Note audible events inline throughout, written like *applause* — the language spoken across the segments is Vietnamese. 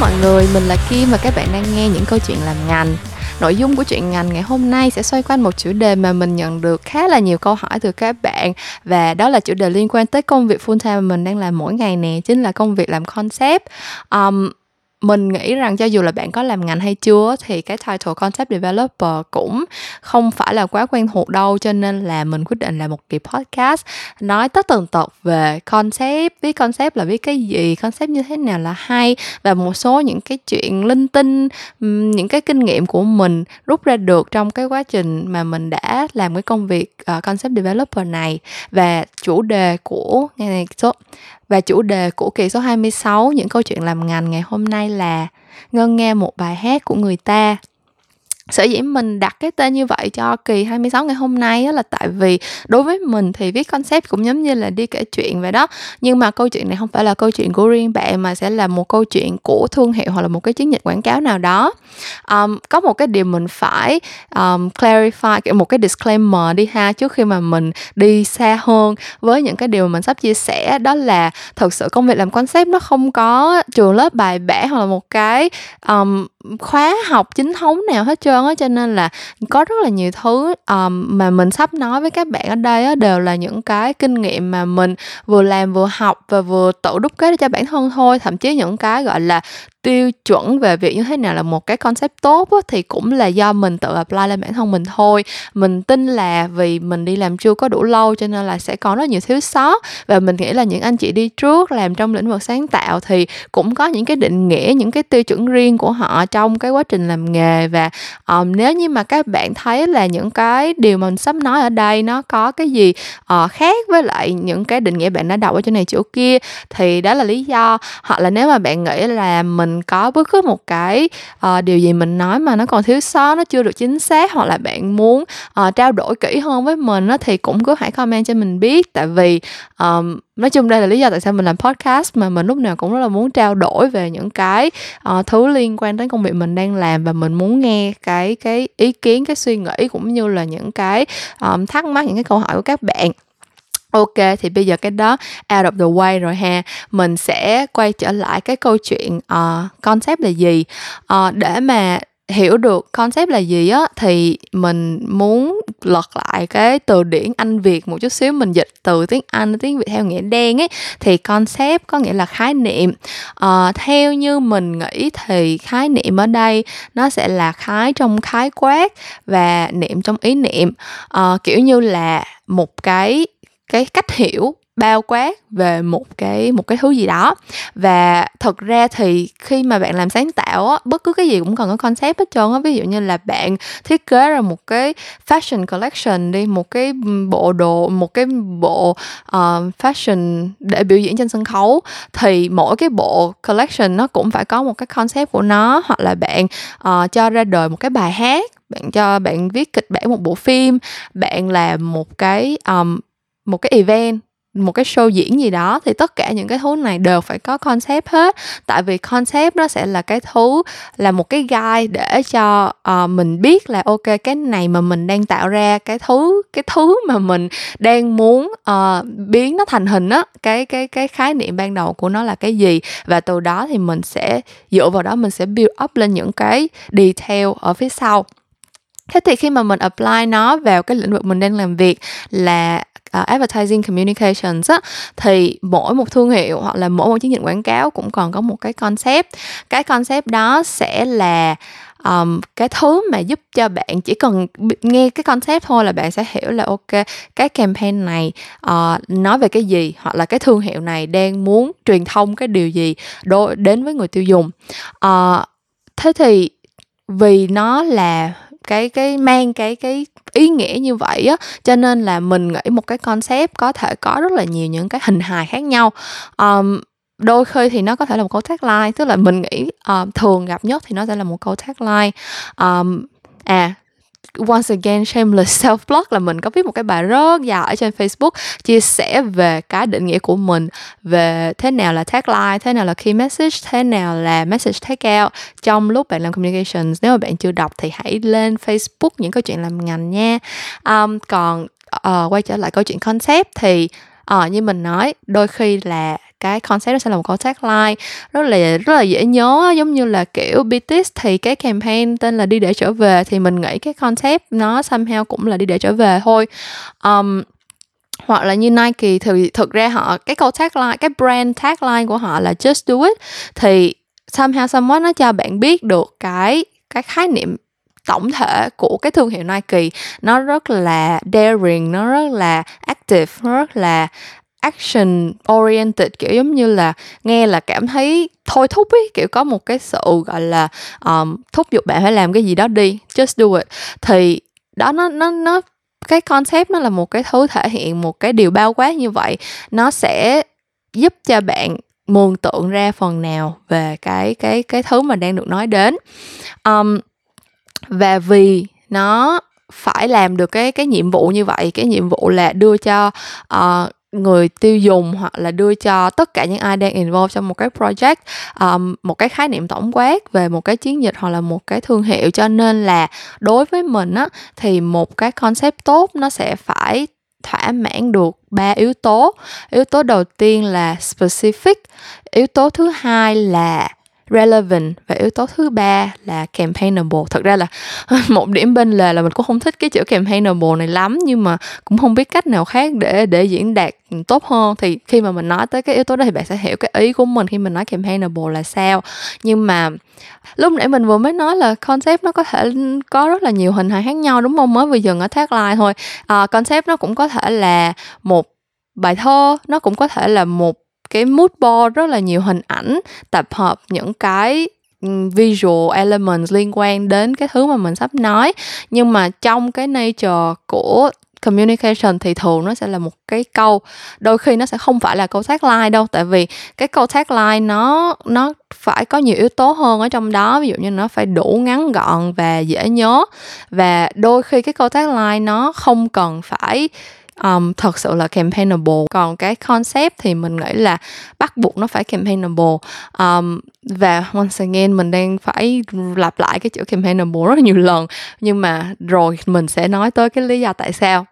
mọi người, mình là Kim và các bạn đang nghe những câu chuyện làm ngành. Nội dung của chuyện ngành ngày hôm nay sẽ xoay quanh một chủ đề mà mình nhận được khá là nhiều câu hỏi từ các bạn và đó là chủ đề liên quan tới công việc full time mà mình đang làm mỗi ngày nè, chính là công việc làm concept. Um, mình nghĩ rằng cho dù là bạn có làm ngành hay chưa thì cái title concept developer cũng không phải là quá quen thuộc đâu cho nên là mình quyết định làm một kỳ podcast nói tất tần tật về concept biết concept là biết cái gì concept như thế nào là hay và một số những cái chuyện linh tinh những cái kinh nghiệm của mình rút ra được trong cái quá trình mà mình đã làm cái công việc uh, concept developer này. Và chủ đề của ngày này số và chủ đề của kỳ số 26 những câu chuyện làm ngành ngày hôm nay là ngân nghe một bài hát của người ta sở dĩ mình đặt cái tên như vậy cho kỳ 26 ngày hôm nay là tại vì đối với mình thì viết concept cũng giống như là đi kể chuyện vậy đó. Nhưng mà câu chuyện này không phải là câu chuyện của riêng bạn mà sẽ là một câu chuyện của thương hiệu hoặc là một cái chiến dịch quảng cáo nào đó. Um, có một cái điều mình phải um, clarify một cái disclaimer đi ha trước khi mà mình đi xa hơn với những cái điều mà mình sắp chia sẻ đó là thật sự công việc làm concept nó không có trường lớp bài bản hoặc là một cái um, khóa học chính thống nào hết trơn á cho nên là có rất là nhiều thứ um, mà mình sắp nói với các bạn ở đây á đều là những cái kinh nghiệm mà mình vừa làm vừa học và vừa tự đúc kết cho bản thân thôi. Thậm chí những cái gọi là tiêu chuẩn về việc như thế nào là một cái concept tốt á, thì cũng là do mình tự apply lên bản thân mình thôi. Mình tin là vì mình đi làm chưa có đủ lâu cho nên là sẽ có rất nhiều thiếu sót. Và mình nghĩ là những anh chị đi trước làm trong lĩnh vực sáng tạo thì cũng có những cái định nghĩa những cái tiêu chuẩn riêng của họ trong cái quá trình làm nghề và um, nếu như mà các bạn thấy là những cái điều mà mình sắp nói ở đây nó có cái gì uh, khác với lại những cái định nghĩa bạn đã đọc ở chỗ này chỗ kia thì đó là lý do. Hoặc là nếu mà bạn nghĩ là mình có bất cứ một cái uh, điều gì mình nói mà nó còn thiếu sót nó chưa được chính xác hoặc là bạn muốn uh, trao đổi kỹ hơn với mình á, thì cũng cứ hãy comment cho mình biết. Tại vì um, nói chung đây là lý do tại sao mình làm podcast mà mình lúc nào cũng rất là muốn trao đổi về những cái uh, thứ liên quan đến công việc mình đang làm và mình muốn nghe cái cái ý kiến cái suy nghĩ cũng như là những cái um, thắc mắc những cái câu hỏi của các bạn. Ok thì bây giờ cái đó out of the way rồi ha. Mình sẽ quay trở lại cái câu chuyện uh, concept là gì? Uh, Để mà hiểu được concept là gì á thì mình muốn lật lại cái từ điển Anh Việt một chút xíu mình dịch từ tiếng Anh đến tiếng Việt theo nghĩa đen ấy thì concept có nghĩa là khái niệm. À, theo như mình nghĩ thì khái niệm ở đây nó sẽ là khái trong khái quát và niệm trong ý niệm. À, kiểu như là một cái cái cách hiểu bao quát về một cái một cái thứ gì đó. Và thật ra thì khi mà bạn làm sáng tạo á bất cứ cái gì cũng cần có concept hết trơn á. Ví dụ như là bạn thiết kế ra một cái fashion collection đi một cái bộ đồ một cái bộ uh, fashion để biểu diễn trên sân khấu thì mỗi cái bộ collection nó cũng phải có một cái concept của nó. Hoặc là bạn uh, cho ra đời một cái bài hát bạn cho bạn viết kịch bản một bộ phim bạn làm một cái um, một cái event một cái show diễn gì đó thì tất cả những cái thứ này đều phải có concept hết. Tại vì concept nó sẽ là cái thứ là một cái guide để cho uh, mình biết là ok cái này mà mình đang tạo ra cái thứ cái thứ mà mình đang muốn uh, biến nó thành hình á cái cái cái khái niệm ban đầu của nó là cái gì? Và từ đó thì mình sẽ dựa vào đó mình sẽ build up lên những cái detail ở phía sau. Thế thì khi mà mình apply nó vào cái lĩnh vực mình đang làm việc là uh, advertising communications á thì mỗi một thương hiệu hoặc là mỗi một chiến dịch quảng cáo cũng còn có một cái concept. Cái concept đó sẽ là um, cái thứ mà giúp cho bạn chỉ cần nghe cái concept thôi là bạn sẽ hiểu là ok cái campaign này uh, nói về cái gì hoặc là cái thương hiệu này đang muốn truyền thông cái điều gì đối đến với người tiêu dùng. Uh, thế thì vì nó là cái cái mang cái cái ý nghĩa như vậy á. Cho nên là mình nghĩ một cái concept có thể có rất là nhiều những cái hình hài khác nhau. Um, đôi khi thì nó có thể là một câu tagline tức là mình nghĩ uh, thường gặp nhất thì nó sẽ là một câu tagline. Um, à once again shameless self blog là mình có viết một cái bài rất dài ở trên Facebook chia sẻ về cái định nghĩa của mình về thế nào là tagline, thế nào là key message, thế nào là message takeout trong lúc bạn làm communications. Nếu mà bạn chưa đọc thì hãy lên Facebook những câu chuyện làm ngành nha. Um, còn uh, quay trở lại câu chuyện concept thì uh, như mình nói đôi khi là cái concept nó sẽ là một câu tagline rất là rất là dễ nhớ giống như là kiểu BTS thì cái campaign tên là đi để trở về thì mình nghĩ cái concept nó somehow cũng là đi để trở về thôi. Um, hoặc là như Nike thì thực ra họ cái câu tagline cái brand tagline của họ là just do it. Thì somehow somewhat nó cho bạn biết được cái cái khái niệm tổng thể của cái thương hiệu Nike. Nó rất là daring nó rất là active nó rất là action oriented kiểu giống như là nghe là cảm thấy thôi thúc ấy kiểu có một cái sự gọi là um, thúc giục bạn phải làm cái gì đó đi just do it. Thì đó nó nó nó cái concept nó là một cái thứ thể hiện một cái điều bao quát như vậy. Nó sẽ giúp cho bạn mường tượng ra phần nào về cái cái cái thứ mà đang được nói đến. Um, và vì nó phải làm được cái cái nhiệm vụ như vậy cái nhiệm vụ là đưa cho uh, người tiêu dùng hoặc là đưa cho tất cả những ai đang involve trong một cái project um, một cái khái niệm tổng quát về một cái chiến dịch hoặc là một cái thương hiệu. Cho nên là đối với mình á thì một cái concept tốt nó sẽ phải thỏa mãn được ba yếu tố. Yếu tố đầu tiên là specific yếu tố thứ hai là relevant và yếu tố thứ ba là campaignable. Thật ra là *laughs* một điểm bên lề là mình cũng không thích cái chữ campaignable này lắm nhưng mà cũng không biết cách nào khác để để diễn đạt tốt hơn. Thì khi mà mình nói tới cái yếu tố đó thì bạn sẽ hiểu cái ý của mình khi mình nói campaignable là sao. Nhưng mà lúc nãy mình vừa mới nói là concept nó có thể có rất là nhiều hình hài khác nhau đúng không? Mới vừa dừng ở tagline thôi. À, concept nó cũng có thể là một bài thơ nó cũng có thể là một cái mood board rất là nhiều hình ảnh, tập hợp những cái visual elements liên quan đến cái thứ mà mình sắp nói. Nhưng mà trong cái nature của communication thì thường nó sẽ là một cái câu, đôi khi nó sẽ không phải là câu tagline đâu. Tại vì cái câu tagline nó nó phải có nhiều yếu tố hơn ở trong đó. Ví dụ như nó phải đủ ngắn gọn và dễ nhớ. Và đôi khi cái câu tagline nó không cần phải um, thật sự là campaignable. Còn cái concept thì mình nghĩ là bắt buộc nó phải campaignable. Um, và once again mình đang phải lặp lại cái chữ campaignable rất là nhiều lần. Nhưng mà rồi mình sẽ nói tới cái lý do tại sao.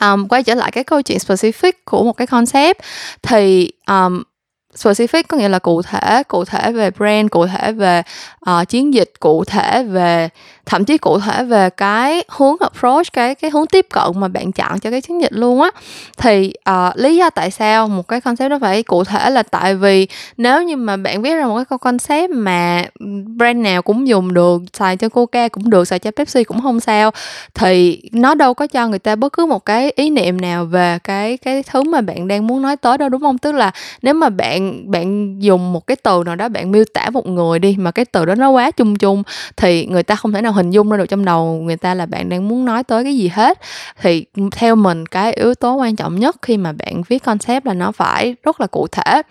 Um, quay trở lại cái câu chuyện specific của một cái concept thì um, specific có nghĩa là cụ thể cụ thể về brand cụ thể về uh, chiến dịch cụ thể về thậm chí cụ thể về cái hướng approach cái cái hướng tiếp cận mà bạn chọn cho cái chiến dịch luôn á. Thì uh, lý do tại sao một cái concept nó phải cụ thể là tại vì nếu như mà bạn viết ra một cái concept mà brand nào cũng dùng được xài cho coca cũng được xài cho pepsi cũng không sao thì nó đâu có cho người ta bất cứ một cái ý niệm nào về cái cái thứ mà bạn đang muốn nói tới đâu đúng không? Tức là nếu mà bạn bạn dùng một cái từ nào đó bạn miêu tả một người đi mà cái từ đó nó quá chung chung thì người ta không thể nào hình dung ra được trong đầu người ta là bạn đang muốn nói tới cái gì hết. Thì theo mình cái yếu tố quan trọng nhất khi mà bạn viết concept là nó phải rất là cụ thể.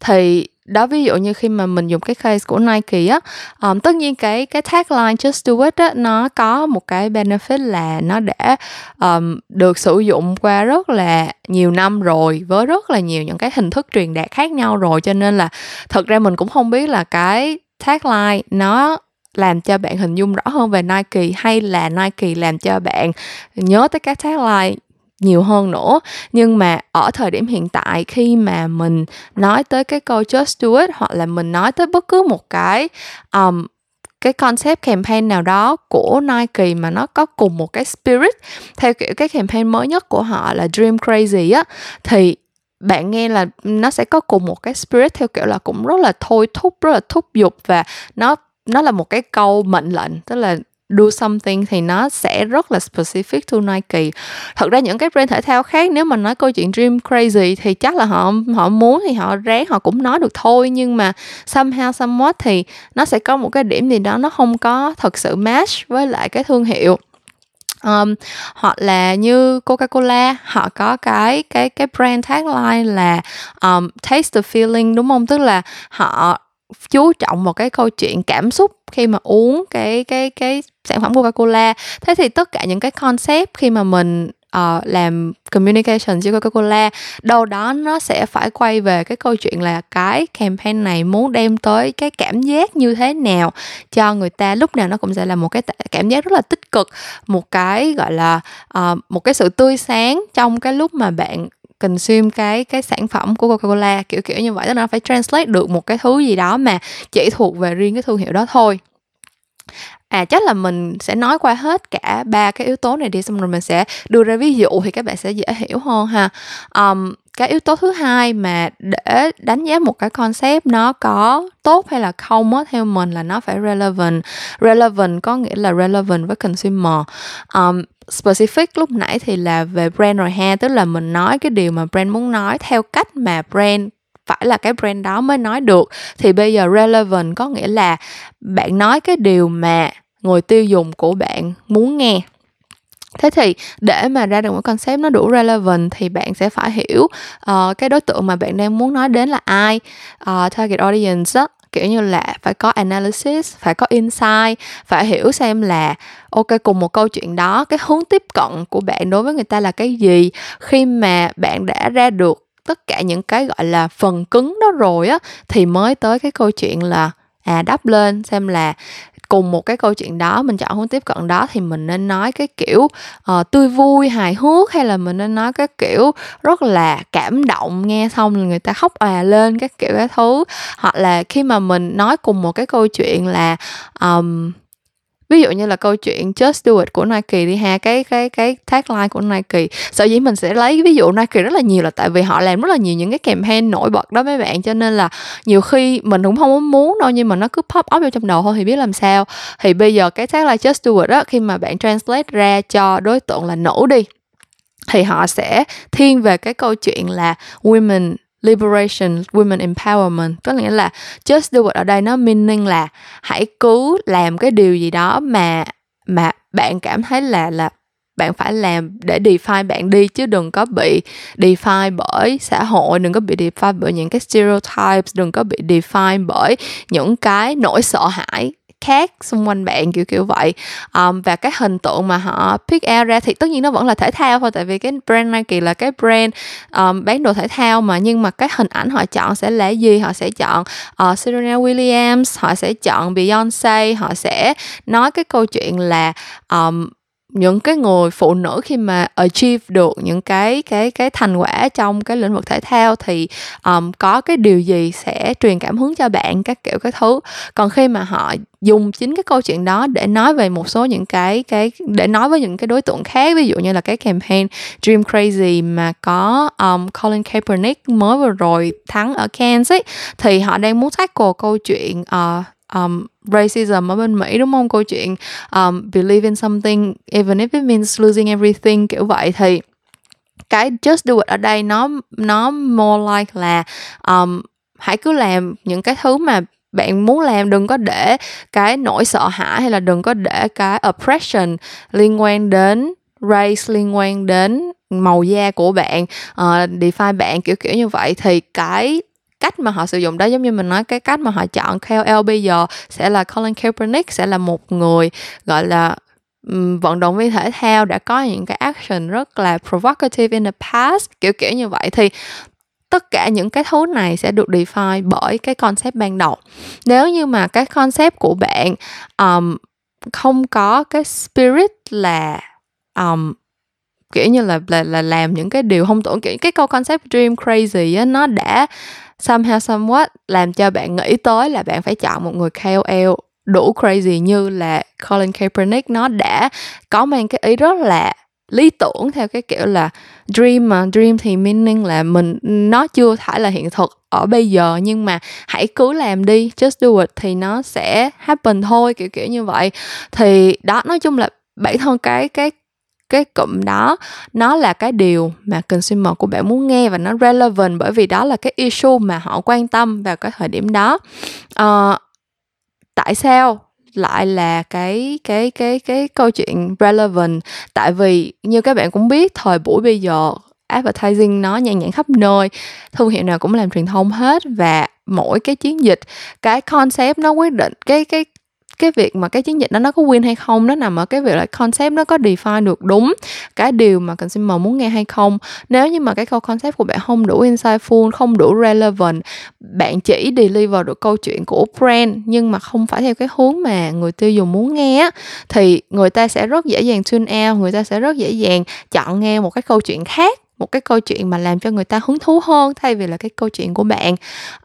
Thì đó ví dụ như khi mà mình dùng cái case của Nike á um, tất nhiên cái cái tagline just do it á nó có một cái benefit là nó đã um, được sử dụng qua rất là nhiều năm rồi với rất là nhiều những cái hình thức truyền đạt khác nhau rồi. Cho nên là thật ra mình cũng không biết là cái tagline nó làm cho bạn hình dung rõ hơn về Nike hay là Nike làm cho bạn nhớ tới các tagline nhiều hơn nữa. Nhưng mà ở thời điểm hiện tại khi mà mình nói tới cái câu just do it hoặc là mình nói tới bất cứ một cái um, cái concept campaign nào đó của Nike mà nó có cùng một cái spirit theo kiểu cái campaign mới nhất của họ là Dream Crazy á thì bạn nghe là nó sẽ có cùng một cái spirit theo kiểu là cũng rất là thôi thúc rất là thúc giục và nó nó là một cái câu mệnh lệnh tức là do something thì nó sẽ rất là specific to Nike. Thật ra những cái brand thể thao khác nếu mà nói câu chuyện dream crazy thì chắc là họ họ muốn thì họ ráng họ cũng nói được thôi. Nhưng mà somehow somewhat thì nó sẽ có một cái điểm gì đó nó không có thật sự match với lại cái thương hiệu. Um, hoặc là như Coca-Cola họ có cái cái cái brand tagline là um, taste the feeling đúng không? Tức là họ chú trọng vào cái câu chuyện cảm xúc khi mà uống cái cái cái sản phẩm Coca-Cola. Thế thì tất cả những cái concept khi mà mình uh, làm communication với Coca-Cola đâu đó nó sẽ phải quay về cái câu chuyện là cái campaign này muốn đem tới cái cảm giác như thế nào cho người ta. Lúc nào nó cũng sẽ là một cái cảm giác rất là tích cực một cái gọi là uh, một cái sự tươi sáng trong cái lúc mà bạn consume cái cái sản phẩm của Coca-Cola kiểu kiểu như vậy. Tức là nó phải translate được một cái thứ gì đó mà chỉ thuộc về riêng cái thương hiệu đó thôi. À chắc là mình sẽ nói qua hết cả ba cái yếu tố này đi xong rồi mình sẽ đưa ra ví dụ thì các bạn sẽ dễ hiểu hơn ha. Um, cái yếu tố thứ hai mà để đánh giá một cái concept nó có tốt hay là không á theo mình là nó phải relevant. Relevant có nghĩa là relevant với consumer. Um, specific lúc nãy thì là về brand rồi ha tức là mình nói cái điều mà brand muốn nói theo cách mà brand phải là cái brand đó mới nói được. Thì bây giờ relevant có nghĩa là bạn nói cái điều mà người tiêu dùng của bạn muốn nghe thế thì để mà ra được một concept nó đủ relevant thì bạn sẽ phải hiểu uh, cái đối tượng mà bạn đang muốn nói đến là ai. Uh, target audience đó, kiểu như là phải có analysis phải có insight phải hiểu xem là ok cùng một câu chuyện đó cái hướng tiếp cận của bạn đối với người ta là cái gì? Khi mà bạn đã ra được tất cả những cái gọi là phần cứng đó rồi á thì mới tới cái câu chuyện là à đắp lên xem là cùng một cái câu chuyện đó mình chọn hướng tiếp cận đó thì mình nên nói cái kiểu uh, tươi vui hài hước hay là mình nên nói cái kiểu rất là cảm động nghe xong là người ta khóc òa lên các kiểu cái thứ. Hoặc là khi mà mình nói cùng một cái câu chuyện là um, ví dụ như là câu chuyện just do it của Nike đi ha, cái cái cái tagline của Nike. Sở dĩ mình sẽ lấy ví dụ Nike rất là nhiều là tại vì họ làm rất là nhiều những cái campaign nổi bật đó mấy bạn, cho nên là nhiều khi mình cũng không muốn đâu, nhưng mà nó cứ pop up vô trong đầu thôi thì biết làm sao. Thì bây giờ cái tagline just do it đó khi mà bạn translate ra cho đối tượng là nữ đi, thì họ sẽ thiên về cái câu chuyện là women liberation, women empowerment. Có nghĩa là just do it ở đây nó meaning là hãy cứ làm cái điều gì đó mà mà bạn cảm thấy là là bạn phải làm để define bạn đi chứ đừng có bị define bởi xã hội, đừng có bị define bởi những cái stereotypes, đừng có bị define bởi những cái nỗi sợ hãi khác xung quanh bạn kiểu kiểu vậy. Um, và cái hình tượng mà họ pick out ra thì tất nhiên nó vẫn là thể thao thôi tại vì cái brand Nike là cái brand um, bán đồ thể thao mà. Nhưng mà cái hình ảnh họ chọn sẽ là gì? Họ sẽ chọn uh, Serena Williams họ sẽ chọn Beyonce họ sẽ nói cái câu chuyện là um, những cái người phụ nữ khi mà achieve được những cái cái cái thành quả trong cái lĩnh vực thể thao thì um, có cái điều gì sẽ truyền cảm hứng cho bạn các kiểu cái thứ. Còn khi mà họ dùng chính cái câu chuyện đó để nói về một số những cái cái để nói với những cái đối tượng khác ví dụ như là cái campaign Dream Crazy mà có um, Colin Kaepernick mới vừa rồi thắng ở Kansas ấy, thì họ đang muốn tackle câu chuyện uh, um, racism ở bên Mỹ đúng không? Câu chuyện um, believe in something even if it means losing everything kiểu vậy. Thì cái just do it ở đây nó nó more like là um, hãy cứ làm những cái thứ mà bạn muốn làm đừng có để cái nỗi sợ hãi hay là đừng có để cái oppression liên quan đến race liên quan đến màu da của bạn uh, define bạn kiểu kiểu như vậy. Thì cái cách mà họ sử dụng đó giống như mình nói cái cách mà họ chọn KOL bây giờ sẽ là Colin Kaepernick sẽ là một người gọi là vận động viên thể thao đã có những cái action rất là provocative in the past kiểu kiểu như vậy. Thì tất cả những cái thứ này sẽ được define bởi cái concept ban đầu. Nếu như mà cái concept của bạn um, không có cái spirit là um, kiểu như là là là làm những cái điều không tưởng, kiểu, cái câu concept dream crazy á, nó đã somehow, somewhat làm cho bạn nghĩ tới là bạn phải chọn một người KOL đủ crazy như là Colin Kaepernick. Nó đã có mang cái ý rất là lý tưởng theo cái kiểu là dream mà, dream thì meaning là mình, nó chưa phải là hiện thực ở bây giờ, nhưng mà hãy cứ làm đi, just do it thì nó sẽ happen thôi, kiểu kiểu như vậy. Thì đó, nói chung là bản thân cái cái cái cụm đó nó là cái điều mà consumer của bạn muốn nghe và nó relevant bởi vì đó là cái issue mà họ quan tâm vào cái thời điểm đó. Uh, tại sao lại là cái cái cái cái câu chuyện relevant? Tại vì như các bạn cũng biết thời buổi bây giờ advertising nó nhan nhản khắp nơi thương hiệu nào cũng làm truyền thông hết và mỗi cái chiến dịch cái concept nó quyết định cái cái cái việc mà cái chiến dịch đó nó có win hay không nó nằm ở cái việc là concept nó có define được đúng cái điều mà consumer muốn nghe hay không. Nếu như mà cái câu concept của bạn không đủ insightful không đủ relevant bạn chỉ deliver được câu chuyện của brand nhưng mà không phải theo cái hướng mà người tiêu dùng muốn nghe thì người ta sẽ rất dễ dàng tune out người ta sẽ rất dễ dàng chọn nghe một cái câu chuyện khác một cái câu chuyện mà làm cho người ta hứng thú hơn thay vì là cái câu chuyện của bạn.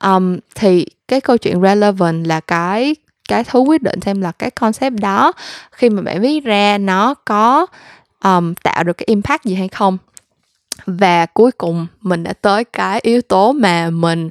Um, thì cái câu chuyện relevant là cái cái thứ quyết định xem là cái concept đó khi mà bạn viết ra nó có um, tạo được cái impact gì hay không. Và cuối cùng mình đã tới cái yếu tố mà mình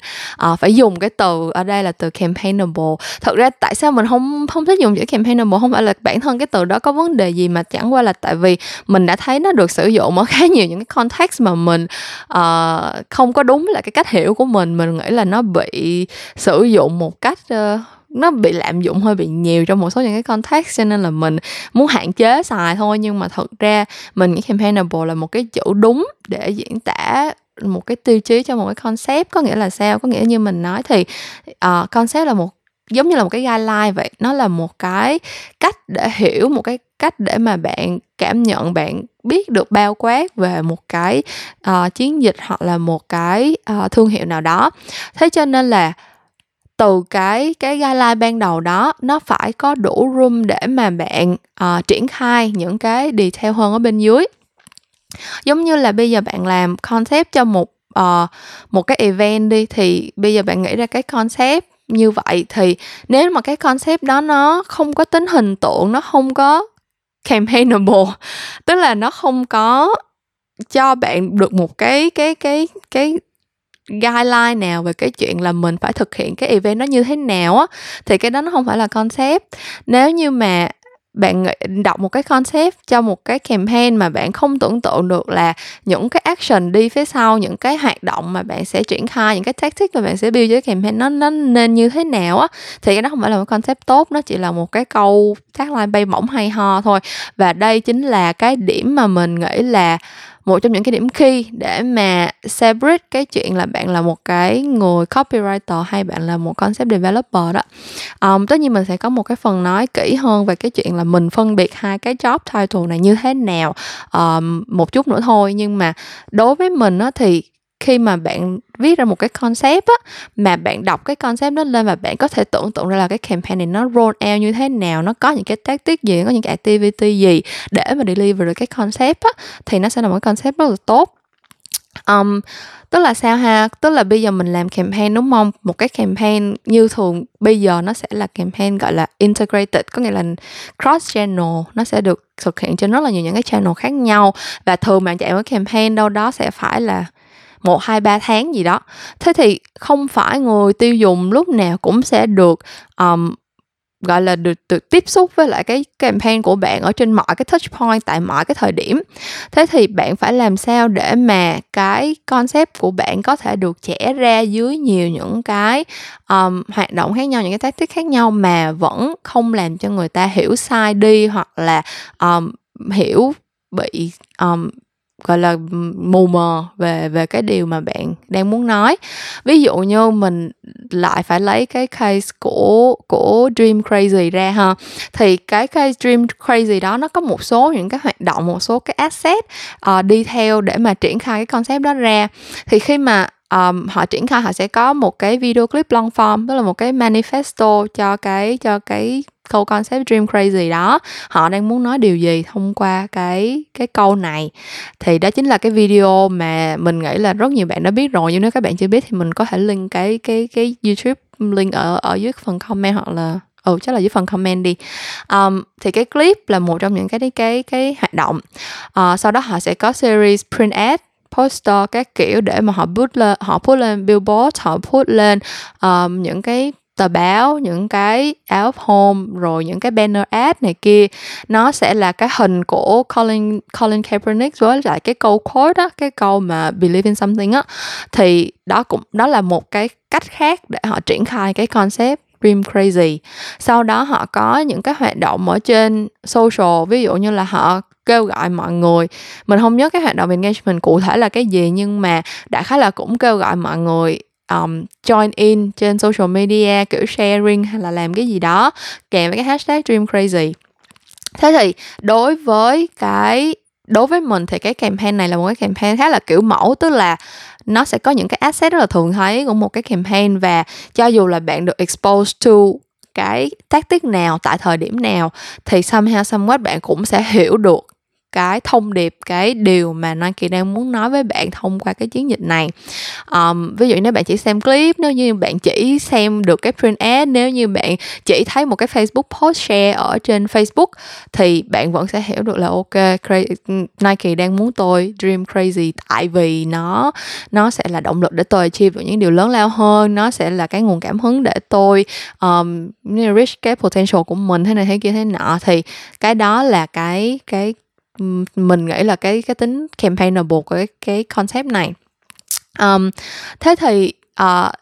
uh, phải dùng cái từ ở đây là từ campaignable. Thật ra tại sao mình không không thích dùng chữ campaignable? Không phải là bản thân cái từ đó có vấn đề gì mà chẳng qua là tại vì mình đã thấy nó được sử dụng ở *laughs* khá nhiều những cái context mà mình uh, không có đúng là cái cách hiểu của mình. Mình nghĩ là nó bị sử dụng một cách uh, nó bị lạm dụng hơi bị nhiều trong một số những cái context cho nên là mình muốn hạn chế xài thôi. Nhưng mà thật ra mình nghĩ campaignable là một cái chữ đúng để diễn tả một cái tiêu chí cho một cái concept. Có nghĩa là sao? Có nghĩa như mình nói thì uh, concept là một giống như là một cái guideline vậy. Nó là một cái cách để hiểu một cái cách để mà bạn cảm nhận bạn biết được bao quát về một cái uh, chiến dịch hoặc là một cái uh, thương hiệu nào đó. Thế cho nên là từ cái cái guideline ban đầu đó nó phải có đủ room để mà bạn uh, triển khai những cái detail hơn ở bên dưới. Giống như là bây giờ bạn làm concept cho một uh, một cái event đi thì bây giờ bạn nghĩ ra cái concept như vậy thì nếu mà cái concept đó nó không có tính hình tượng nó không có campaignable tức là nó không có cho bạn được một cái cái cái cái guideline nào về cái chuyện là mình phải thực hiện cái event nó như thế nào á, thì cái đó nó không phải là concept. Nếu như mà bạn đọc một cái concept cho một cái campaign mà bạn không tưởng tượng được là những cái action đi phía sau, những cái hoạt động mà bạn sẽ triển khai, những cái tactic mà bạn sẽ build với campaign nó nó nên như thế nào á, thì cái đó không phải là một concept tốt, nó chỉ là một cái câu tagline bay bổng hay ho thôi. Và đây chính là cái điểm mà mình nghĩ là một trong những cái điểm khi để mà separate cái chuyện là bạn là một cái người copywriter hay bạn là một concept developer đó. Um, tất nhiên mình sẽ có một cái phần nói kỹ hơn về cái chuyện là mình phân biệt hai cái job title này như thế nào um, một chút nữa thôi. Nhưng mà đối với mình á thì khi mà bạn viết ra một cái concept á mà bạn đọc cái concept đó lên và bạn có thể tưởng tượng ra là cái campaign này nó roll out như thế nào nó có những cái tactic gì có những cái activity gì để mà deliver được cái concept á thì nó sẽ là một cái concept rất là tốt. Um, tức là sao ha? Tức là bây giờ mình làm campaign đúng không? Một cái campaign như thường bây giờ nó sẽ là campaign gọi là integrated có nghĩa là cross channel nó sẽ được thực hiện trên rất là nhiều những cái channel khác nhau. Và thường bạn chạy một campaign đâu đó sẽ phải là một hai ba tháng gì đó. Thế thì không phải người tiêu dùng lúc nào cũng sẽ được um, gọi là được, được tiếp xúc với lại cái campaign của bạn ở trên mọi cái touch point tại mọi cái thời điểm. Thế thì bạn phải làm sao để mà cái concept của bạn có thể được trẻ ra dưới nhiều những cái um, hoạt động khác nhau những cái tactic khác nhau mà vẫn không làm cho người ta hiểu sai đi hoặc là um, hiểu bị um, gọi là mù mờ về về cái điều mà bạn đang muốn nói. Ví dụ như mình lại phải lấy cái case của của Dream Crazy ra ha thì cái case Dream Crazy đó nó có một số những cái hoạt động một số cái asset uh, đi theo để mà triển khai cái concept đó ra. Thì khi mà um, họ triển khai họ sẽ có một cái video clip long form tức là một cái manifesto cho cái cho cái câu concept dream crazy đó. Họ đang muốn nói điều gì thông qua cái cái câu này? Thì đó chính là cái video mà mình nghĩ là rất nhiều bạn đã biết rồi. Nhưng nếu các bạn chưa biết thì mình có thể link cái cái cái youtube link ở ở dưới phần comment hoặc là ừ chắc là dưới phần comment đi. Um, thì cái clip là một trong những cái cái cái, cái hoạt động. Uh, sau đó họ sẽ có series print ad poster các kiểu để mà họ put lên họ put lên billboard họ put lên um, những cái tờ báo, những cái áo home, rồi những cái banner ad này kia. Nó sẽ là cái hình của Colin Colin Kaepernick với lại cái câu quote đó cái câu mà believe in something á. Thì đó cũng, đó là một cái cách khác để họ triển khai cái concept Dream Crazy. Sau đó họ có những cái hoạt động ở trên social, ví dụ như là họ kêu gọi mọi người. Mình không nhớ cái hoạt động engagement cụ thể là cái gì, nhưng mà đại khái là cũng kêu gọi mọi người um, join in trên social media kiểu sharing hay là làm cái gì đó kèm với cái hashtag dream crazy. Thế thì đối với cái đối với mình thì cái campaign này là một cái campaign khá là kiểu mẫu tức là nó sẽ có những cái asset rất là thường thấy của một cái campaign và cho dù là bạn được exposed to cái tactic nào tại thời điểm nào thì somehow somewhat bạn cũng sẽ hiểu được cái thông điệp cái điều mà Nike đang muốn nói với bạn thông qua cái chiến dịch này. Um, ví dụ nếu bạn chỉ xem clip nếu như bạn chỉ xem được cái print ad nếu như bạn chỉ thấy một cái Facebook post share ở trên Facebook thì bạn vẫn sẽ hiểu được là ok Nike đang muốn tôi dream crazy. Tại vì nó nó sẽ là động lực để tôi achieve được những điều lớn lao hơn nó sẽ là cái nguồn cảm hứng để tôi um, reach cái potential của mình thế này thế kia thế nọ. Thì cái đó là cái cái mình nghĩ là cái cái tính campaignable của cái cái concept này. Um, thế thì uh,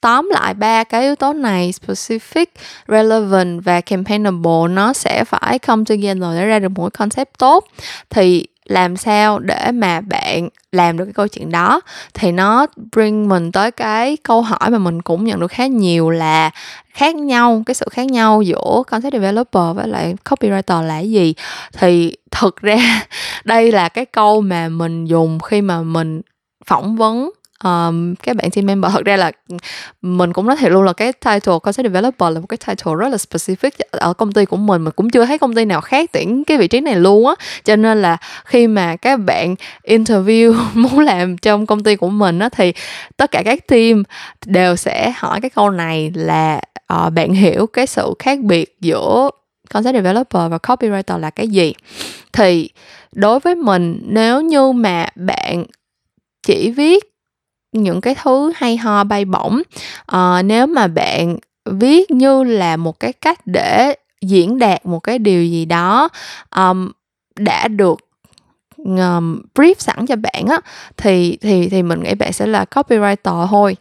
tóm lại ba cái yếu tố này specific relevant và campaignable nó sẽ phải come together để ra được một concept tốt. Thì làm sao để mà bạn làm được cái câu chuyện đó. Thì nó bring mình tới cái câu hỏi mà mình cũng nhận được khá nhiều là khác nhau, cái sự khác nhau giữa concept developer với lại copywriter là gì. Thì thực ra *laughs* đây là cái câu mà mình dùng khi mà mình phỏng vấn um, các bạn team member thật ra là mình cũng nói thiệt luôn là cái title concept developer là một cái title rất là specific ở công ty của mình. Mình cũng chưa thấy công ty nào khác tuyển cái vị trí này luôn á. Cho nên là khi mà các bạn interview *laughs* muốn làm trong công ty của mình á thì tất cả các team đều sẽ hỏi cái câu này là uh, bạn hiểu cái sự khác biệt giữa concept developer và copywriter là cái gì? Thì đối với mình nếu như mà bạn chỉ viết những cái thứ hay ho bay bổng. À, nếu mà bạn viết như là một cái cách để diễn đạt một cái điều gì đó um, đã được um, brief sẵn cho bạn á thì thì thì mình nghĩ bạn sẽ là copywriter thôi